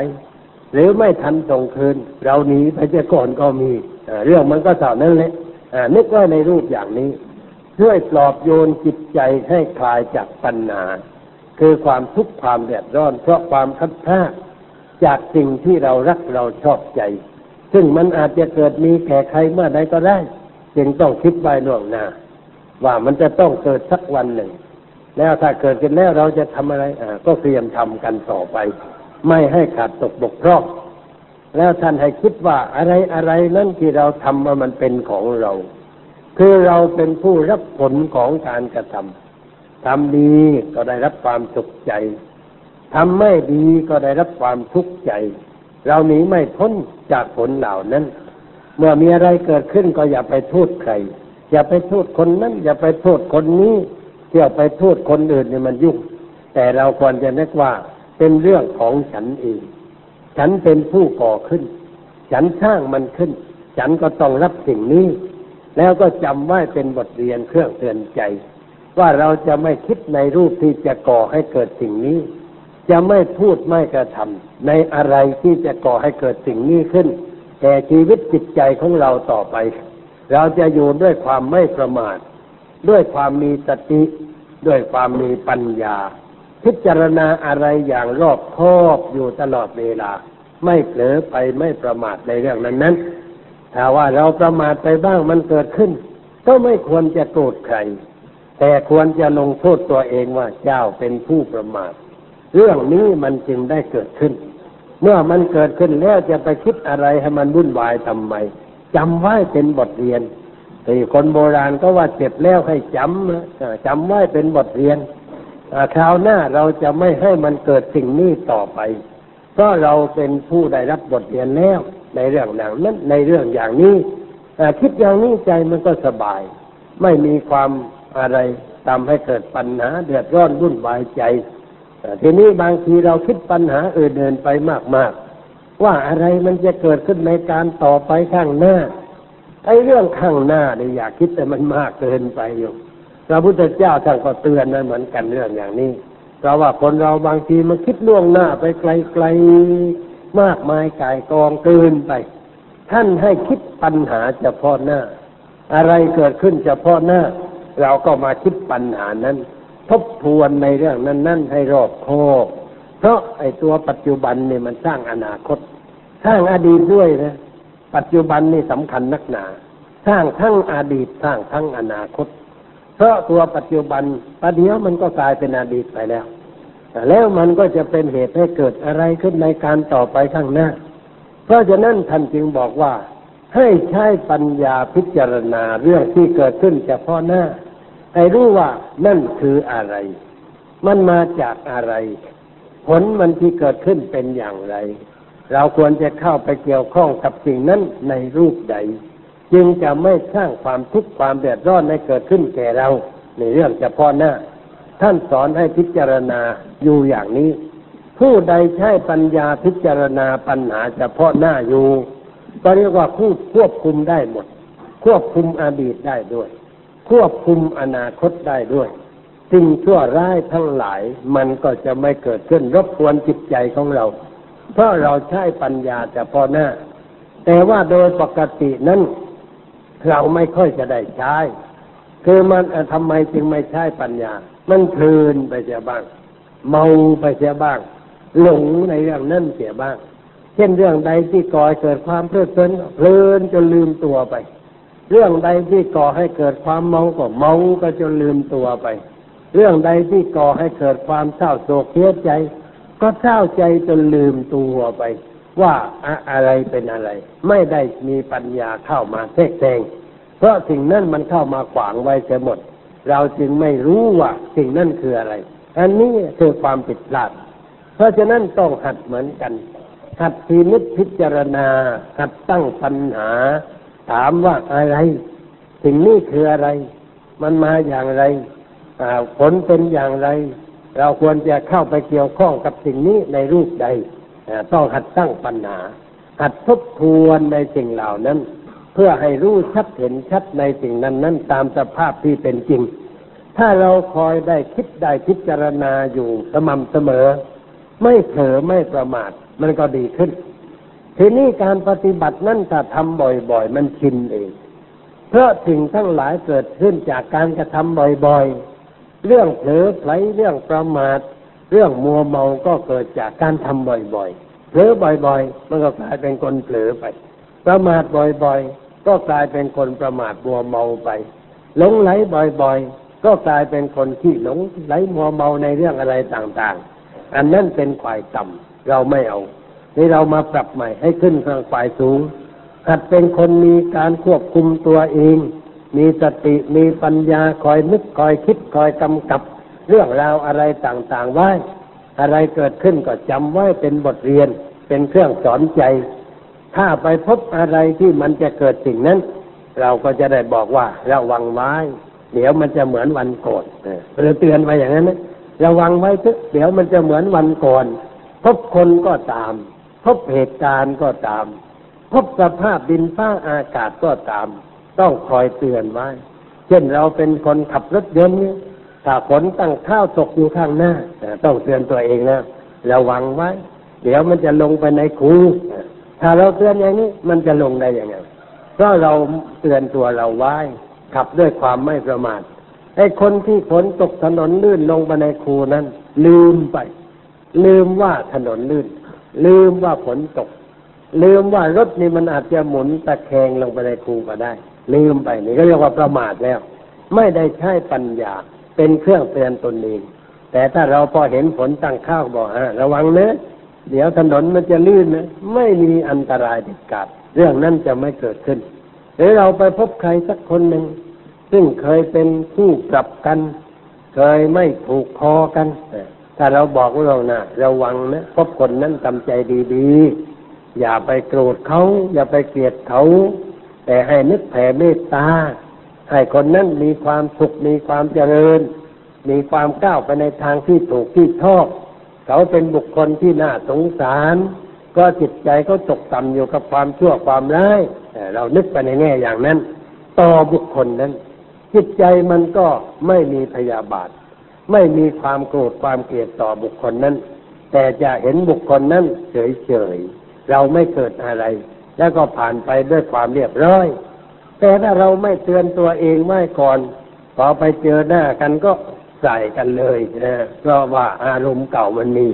หรือไม่ทันส่งคืน เราหนีไปเสียก่อนก็มีเรื่องมันก็เท่านั้นแหละอ่านึกว่าในรูปอย่างนี้ ช่วยปลอบโยนจิตใจให้คลายจากปัญหา คือความทุกข์ความเดือดร้อน เพราะความคัดค้าจากสิ่งที่เรารักเราชอบใจ ซึ่งมันอาจจะเกิดมีแก่ใครเมื่อใดก็ได้ จึงต้องคิดไว้ล่วงหน้า ว่ามันจะต้องเกิดสักวันหนึ่ง แล้วถ้าเกิดขึ้นแล้วเราจะทำอะไรอ่าก็เตรียมทำกันต่อไป ไม่ให้ขาดตกบกพร่องแล้วท่านให้คิดว่าอะไรอะไรนั่นที่เราทำมามันเป็นของเรา คือเราเป็นผู้รับผลของการกระทำทำดีก็ได้รับความสุขใจทำไม่ดีก็ได้รับความทุกข์ใจ เราหนีไม่พ้นจากผลเหล่านั้น เมื่อมีอะไรเกิดขึ้นก็อย่าไปโทษใคร อย่าไปโทษคนนั้น อย่าไปโทษคนนี้เที่ยวไปโทษคนอื่นเนี่ยมันยุ่ง แต่เราควรจะนึกว่าเป็นเรื่องของฉันเอง ฉันเป็นผู้ก่อขึ้น ฉันสร้างมันขึ้น ฉันก็ต้องรับสิ่งนี้ แล้วก็จำไว้เป็นบทเรียนเครื่องเตือนใจ ว่าเราจะไม่คิดในรูปที่จะก่อให้เกิดสิ่งนี้ จะไม่พูดไม่กระทำในอะไรที่จะก่อให้เกิดสิ่งนี้ขึ้น แต่ชีวิตจิตใจของเราต่อไป เราจะอยู่ด้วยความไม่ประมาท ด้วยความมีสติ ด้วยความมีปัญญา พิจารณาอะไรอย่างรอบคอบอยู่ตลอดเวลา ไม่เผลอไปไม่ประมาทในเรื่องนั้นนั้น ถ้าว่าเราประมาทไปบ้างมันเกิดขึ้น ก็ไม่ควรจะโกรธใคร แต่ควรจะลงโทษตัวเองว่าเจ้าเป็นผู้ประมาท เรื่องนี้มันจึงได้เกิดขึ้น เมื่อมันเกิดขึ้นแล้วจะไปคิดอะไรให้มันวุ่นวายทำไมจำไว้เป็นบทเรียนที่คนโบราณก็ว่าเจ็บแล้วให้จำจำไว้เป็นบทเรียนคราวหน้าเราจะไม่ให้มันเกิดสิ่งนี้ต่อไปเพราะเราเป็นผู้ได้รับบทเรียนแล้ว ในเรื่องอย่างนั้นในเรื่องอย่างนี้คิดอย่างนี้ใจมันก็สบาย ไม่มีความอะไรทำให้เกิดปัญหาเดือดร้อนวุ่นวายใจทีนี้บางทีเราคิดปัญหาอื่นๆไปมากๆ ว่าอะไรมันจะเกิดขึ้นในการต่อไปข้างหน้าไอ้เรื่องข้างหน้าเนี่ยอยากคิดแต่มันมากเกินไปอยู่พระพุทธเจ้าท่านก็เตือนนะเหมือนกันเรื่องอย่างนี้เพราะว่าคนเราบางทีมันคิดล่วงหน้าไปไกลๆ มากมายกายกองเกินไป ท่านให้คิดปัญหาเฉพาะหน้า อะไรเกิดขึ้นเฉพาะหน้า เราก็มาคิดปัญหานั้น ทบทวนในเรื่องนั้นนั่นให้รอบคอบเพราะไอ้ตัวปัจจุบันเนี่ยมันสร้างอนาคต สร้างอดีตด้วยนะปัจจุบันนี่สำคัญนักหนา สร้างทั้งอดีตสร้างทั้งอนาคต เพราะตัวปัจจุบันประเดี๋ยวมันก็กลายเป็นอดีตไปแล้ว แล้วมันก็จะเป็นเหตุให้เกิดอะไรขึ้นในการต่อไปข้างหน้า เพราะฉะนั้นท่านจึงบอกว่า ให้ใช้ปัญญาพิจารณาเรื่องที่เกิดขึ้นเฉพาะหน้า ให้รู้ว่านั่นคืออะไร มันมาจากอะไร ผลมันที่เกิดขึ้นเป็นอย่างไร เราควรจะเข้าไปเกี่ยวข้องกับสิ่งนั้นในรูปใด จึงจะไม่สร้างความทุกข์ความเดือดร้อนให้เกิดขึ้นแก่เรา ในเรื่องเฉพาะหน้า ท่านสอนให้พิจารณาอยู่อย่างนี้ ผู้ใดใช้ปัญญาพิจารณาปัญหาเฉพาะหน้าอยู่ ก็เรียกว่าผู้ควบคุมได้หมด ควบคุมอดีตได้ด้วย ควบคุมอนาคตได้ด้วยสิ่งชั่วร้ายทั้งหลายมันก็จะไม่เกิดขึ้นรบกวนจิตใจของเรา เพราะเราใช้ปัญญาแต่พอหน้า แต่ว่าโดยปกตินั้นเราไม่ค่อยจะได้ใช้ คือมันทำไมจึงไม่ใช้ปัญญา มันเพลินไปเสียบ้าง เมาไปเสียบ้าง หลงในเรื่องนั้นเสียบ้าง เช่นเรื่องใดที่ก่อให้เกิดความเพลิดเพลินเพลินจนลืมตัวไป เรื่องใดที่ก่อให้เกิดความเมาก็เมาก็จนลืมตัวไป เรื่องใดที่ก่อให้เกิดความเศร้าโศกเสียใจ ก็เศร้าใจจนลืมตัวไป ว่าอะไรเป็นอะไร ไม่ได้มีปัญญาเข้ามาแทรกแซงเพราะสิ่งนั้นมันเข้ามาขวางไว้เสียหมด เราจึงไม่รู้ว่าสิ่งนั้นคืออะไร อันนี้คือความผิดพลาด เพราะฉะนั้นต้องหัดเหมือนกัน หัดพินิจพิจารณา หัดตั้งปัญหา ถามว่าอะไร สิ่งนี้คืออะไร มันมาอย่างไรผลเป็นอย่างไร เราควรจะเข้าไปเกี่ยวข้องกับสิ่งนี้ในรูปใด ต้องหัดตั้งปัญหา หัดทบทวนในสิ่งเหล่านั้น เพื่อให้รู้ชัดเห็นชัดในสิ่งนั้นนั้นตามสภาพที่เป็นจริง ถ้าเราคอยได้คิดได้พิจารณาอยู่สม่ำเสมอ ไม่เผลอไม่ประมาทมันก็ดีขึ้น ทีนี้การปฏิบัตินั้นถ้าทำบ่อย ๆ มันชินเอง เพราะสิ่งทั้งหลายเกิดขึ้นจากการกระทำบ่อยๆ เรื่องเผลอไผลเรื่องประมาท เรื่องมัวเมาก็เกิดจากการทำบ่อยๆเผลอบ่อย ๆ มันก็กลายเป็นคนเผลอไป ประมาทบ่อยๆ ก็กลายเป็นคนประมาทมัวเมาไป หลงไหลบ่อยๆ ก็กลายเป็นคนที่หลงไหลมัวเมาในเรื่องอะไรต่างๆ อันนั้นเป็นฝ่ายต่ำเราไม่เอานี่เรามาปรับใหม่ให้ขึ้นทางฝ่ายสูงหัดเป็นคนมีการควบคุมตัวเอง มีสติมีปัญญาคอยนึกคอยคิดคอยกำกับ เรื่องราวอะไรต่างๆไว้ อะไรเกิดขึ้นก็จำไว้เป็นบทเรียน เป็นเครื่องสอนใจ ถ้าไปพบอะไรที่มันจะเกิดสิ่งนั้น เราก็จะได้บอกว่าระวังไว้ เดี๋ยวมันจะเหมือนวันก่อนเราเตือนไว้อย่างนั้นนะระวังไว้เถอะเดี๋ยวมันจะเหมือนวันก่อน พบคนก็ตาม พบเหตุการณ์ก็ตาม พบสภาพดินฟ้าอากาศก็ตาม ต้องคอยเตือนไว้ เช่นเราเป็นคนขับรถยนต์เนี่ยถ้าฝนตั้งข้าวตกอยู่ข้างหน้า ต้องเตือนตัวเองนะระวังไว้ เดี๋ยวมันจะลงไปในคู ถ้าเราเตือนอย่างนี้มันจะลงได้ยังไงเพราะเราเตือนตัวเราไว้ขับด้วยความไม่ประมาทไอ้คนที่ฝนตกถนนลื่นลงไปในคูนั้น ลืมไป ลืมว่าถนนลื่น ลืมว่าฝนตก ลืมว่ารถนี่มันอาจจะหมุนตะแคงลงไปในคูก็ได้ ลืมไปนี่ก็เรียกว่าประมาทแล้ว ไม่ได้ใช้ปัญญาเป็นเครื่องเตือนตนเองแต่ถ้าเราพอเห็นฝนตั้งข้าวบอกอะระวังเนะ เดี๋ยวถนนมันจะลื่นนะไม่มีอันตรายเด็ดขาด เรื่องนั้นจะไม่เกิดขึ้น หรือเราไปพบใครสักคนหนึ่ง ซึ่งเคยเป็นคู่กลับกัน เคยไม่ถูกคอกัน ถ้าเราบอกว่าเรานะระวังนะพบคนนั้นทำใจดีๆ อย่าไปโกรธเขา อย่าไปเกลียดเขา แต่ให้นึกแผ่เมตตา ให้คนนั้นมีความสุขมีความเจริญ มีความก้าวไปในทางที่ถูกที่ชอบ เขาเป็นบุคคลที่น่าสงสาร ก็จิตใจเขาตกต่ำอยู่กับความชั่วความร้ายเรานึกไปในแง่อย่างนั้น ต่อบุคคลนั้น จิตใจมันก็ไม่มีพยาบาท ไม่มีความโกรธความเกลียดต่อบุคคลนั้น แต่จะเห็นบุคคลนั้นเฉยๆเราไม่เกิดอะไร แล้วก็ผ่านไปด้วยความเรียบร้อย แต่ถ้าเราไม่เตือนตัวเองไม่ก่อนพอไปเจอหน้ากันก็ ใส่กันเลยนะเพราะว่าอารมณ์เก่ามันมี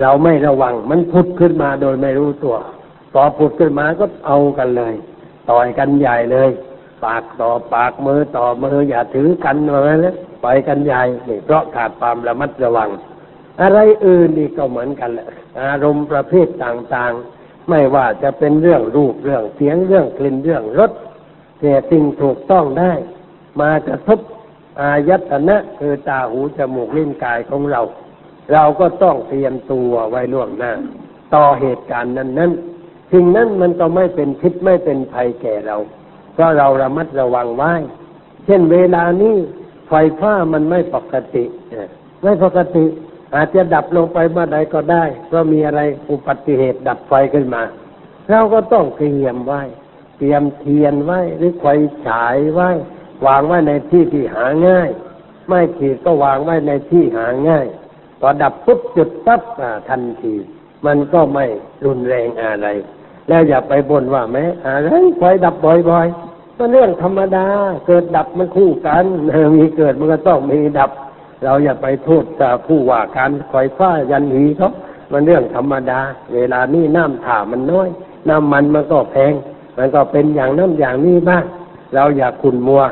เราไม่ระวังมันพุดขึ้นมาโดยไม่รู้ตัวพอพุดขึ้นมาก็เอากันเลย ต่อยกันใหญ่เลย ปากต่อปากมือต่อมืออย่าถือกันมาแล้วไปกันใหญ่นี่เพราะขาดความระมัดระวัง อะไรอื่นนี่ก็เหมือนกันแหละอารมณ์ประเภทต่างๆ ไม่ว่าจะเป็นเรื่องรูปเรื่องเสียงเรื่องกลิ่นเรื่องรสแต่สิ่งถูกต้องได้ มากระทบ อายตนะคือตาหูจมูกลิ้นกายของเรา เราก็ต้องเตรียมตัวไว้ล่วงหน้า ต่อเหตุการณ์นั้นนั้นสิ่งนั้นมันก็ไม่เป็นพิษไม่เป็นภัยแก่เรา เพราะเราระมัดระวังไว้ เช่นเวลานี้ไฟฟ้ามันไม่ปกติไม่ปกติ อาจจะดับลงไปเมื่อใดก็ได้ เพราะมีอะไรอุบัติเหตุดับไฟขึ้นมา เราก็ต้องเตรียมไว้ เตรียมเทียนไว้หรือไฟฉายไว้ วางไว้ในที่ที่หาง่าย ไม่ขีดก็วางไว้ในที่หาง่ายพอดับปุ๊บจุดปั๊บทันที มันก็ไม่รุนแรงอะไร แล้วอย่าไปบ่นว่าแม้อะไรไฟดับบ่อยๆมันเรื่องธรรมดา เกิดดับมันคู่กันมีเกิดมันก็ต้องมีดับ เราอย่าไปโทษผู้ว่าการไฟฟ้ายันหีเขามันเรื่องธรรมดา เวลานี้น้ำถ่ามันน้อย น้ำมันมันก็แพง มันก็เป็นอย่างนั้นอย่างนี้บ้าง เราอย่าขุนมัว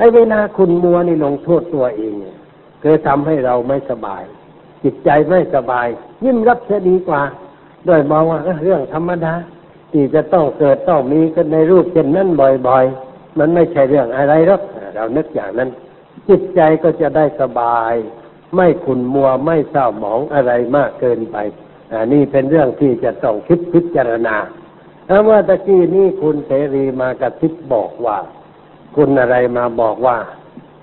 ไอ้เวลาขุนมัวนี่ลงโทษตัวเองเนี่ยคือทำให้เราไม่สบาย จิตใจไม่สบาย ยิ้มรับเสียดีกว่าโดยมองว่าเอ้อเรื่องธรรมดาที่จะต้องเกิดต้องมีกันในรูปเช่นนั้นบ่อยๆ มันไม่ใช่เรื่องอะไรหรอกเรานึกอย่างนั้น จิตใจก็จะได้สบาย ไม่ขุนมัวไม่เศร้าหมองอะไรมากเกินไปอ่านี่เป็นเรื่องที่จะต้องคิดพิจารณาถ้าว่าตะกี้นี้คุณเสรีมากระซิบบอกว่า คุณอะไรมาบอกว่า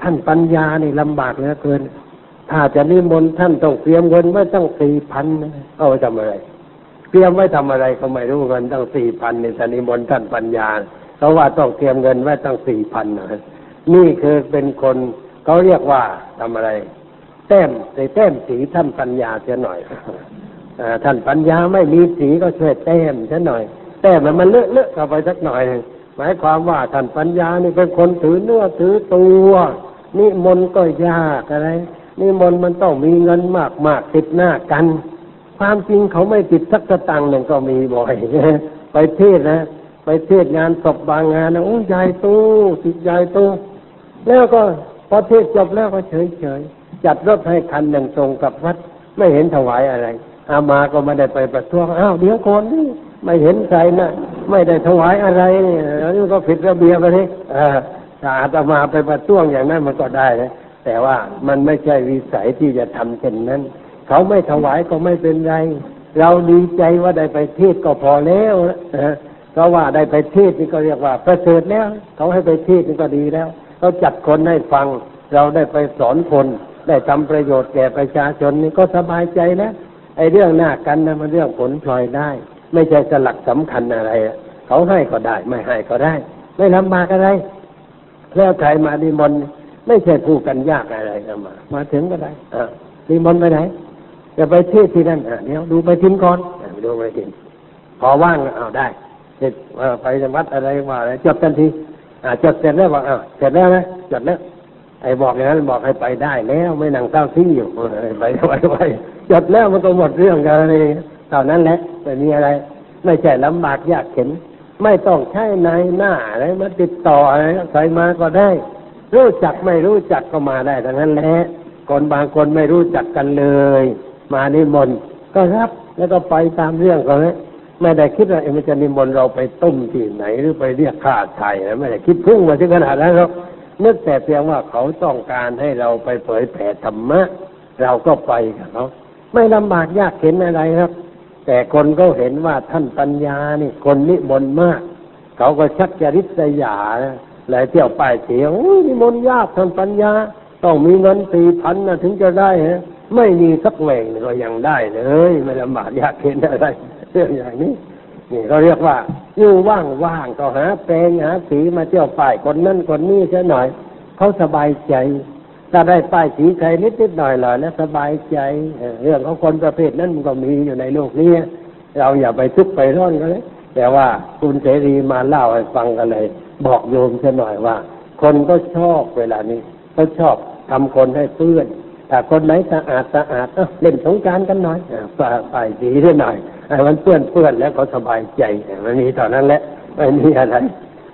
ท่านปัญญานี่ลำบากเหลือเกิน ถ้าจะนิมนต์ท่านต้องเตรียมเงินไว้ตั้งสี่พันเอาไว้ทำอะไรเตรียมไว้ทำอะไรก็ไม่รู้เงินตั้งสี่พันในสนิมนต์ท่านปัญญาเขาว่าต้องเตรียมเงินไว้ตั้งสี่พันนะนี่คือเป็นคนเขาเรียกว่าทำอะไร แต้มในแต้มสีท่านปัญญาเสียหน่อยอท่านปัญญาไม่มีสีก็ช่วยแต้มเสียหน่อย แต้มมันมันเลอะเลอะเข้าไปสักหน่อย หมายความว่าท่านปัญญานี่เป็นคนถือเนื้อถือตัวนิมนต์ก็ยากอะไรนิมนต์มันต้องมีเงินมากมากๆติดหน้ากัน ความจริงเขาไม่ติดสักสตังค์หนึ่งก็มีบ่อยไปเทศนะ ไปเทศงานศพบางงานนะโอ้ยใหญ่โตติดใหญ่โตแล้วก็พอเทศจบแล้วก็เฉยเฉยๆจัดรถให้คันหนึ่งตรงกับวัด ไม่เห็นถวายอะไร อามาก็ไม่ได้ไปประท้วงอ้าวเดี๋ยวก่อนนี่ ไม่เห็นใครนะไม่ได้ถวายอะไรนี่อันนี้ก็ผิดระเบียบไปนี่อ่าถ้าอาตมาไปประท้วงอย่างนั้นมันก็ได้นะแต่ว่ามันไม่ใช่วิสัยที่จะทำเช่นนั้น เขาไม่ถวายก็ไม่เป็นไร เราดีใจว่าได้ไปเทศก็พอแล้วนะเพราะว่าได้ไปเทศนี่ก็เรียกว่าประเสริฐแล้ว เขาให้ไปเทศนี่ก็ดีแล้วเขาจัดคนให้ฟัง เราได้ไปสอนคนได้ทำประโยชน์แก่ประชาชนนี่ก็สบายใจแล้วไอ้เรื่องหน้ากันนะมันเรื่องผลพลอยได้ ไม่ใช่สลักสำคัญอะไร เขาให้ก็ได้ ไม่ให้ก็ได้ ไม่ลำบากอะไร แล้วใครมาดีมนต์ไม่ใช่พูดกันยากอะไรนะมา มาถึงก็ได้อ่าดีมนต์ไปไหนจะไปเทศที่นั่นเดี๋ยวดูไปทิ้งก่อนดูไปทิ้งพอว่างก็เอาได้เสร็จไปวัดอะไรว่าอะไรจดกันทีอจดเสร็จแล้วบอกอ้าวเสร็จแล้วนะจดแล้วไอ้บอกอย่างนั้นบอกให้ไปได้แล้วไม่นั่งเต้าที่อยู่ไปไปไปจดแล้วมันก็หมดเรื่องกันเลย เท่านั้นแหละไม่มีอะไร ไม่ใช่ลำบากยากเข็น ไม่ต้องใช้นายหน้าอะไรมาติดต่ออะไรใส่มาก็ได้ รู้จักไม่รู้จักก็มาได้ทั้งนั้นแหละคนบางคนไม่รู้จักกันเลย มานิมนต์ก็รับแล้วก็ไปตามเรื่องเขาเลยไม่ได้คิดว่าเอ็มันจะนิมนต์เราไปต้มที่ไหนหรือไปเรียกค่าไถ่นะไม่ได้คิดพุ่งมาถึงขนาดนั้นหรอกนึกแต่เพียงว่าเขาต้องการให้เราไปเผยแผ่ธรรมะ เราก็ไปกับเขาไม่ลำบากยากเข็นอะไรครับ แต่คนก็เห็นว่าท่านปัญญานี่ คนนิมนต์มาก เขาก็ชักจะริษยานะเลยเที่ยวป้ายเสียงนิมนต์ยากท่านปัญญา ต้องมีเงินสี่พันนะถึงจะได้ฮะไม่มีสักแหว่งก็ยังได้เลยไม่ลำบากยากเข็นอะไรเรื่องอย่างนี้นี่เขาเรียกว่าอยู่ว่างๆก็หาแปลงหาสีมาเที่ยวป้ายคนนั่นคนนี้ซะหน่อยเขาสบายใจ ถ้าได้ป้ายสีใครนิดนิดหน่อยหน่อยแล้วสบายใจเรื่องของคนประเภทนั้นมันก็มีอยู่ในโลกนี้เราอย่าไปทุกข์ไปร้อนกันเลยแต่ว่าคุณเสรีมาเล่าให้ฟังกันเลย บอกโยมซะหน่อยว่า คนก็ชอบเวลานี้เขาชอบทำคนให้เปื้อนถ้าคนไหนสะอาดสะอาดเล่นสงการกันหน่อยอ่าป้าป้ายสีได้หน่อยไอ้มันเปื้อนเปื้อนแล้วเขาสบายใจมันมีเท่านั้นแหละไม่มีอะไร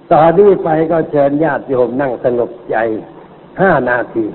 ต่อนนี้ไปก็เชิญญาติโยมนั่งสงบใจห้านาที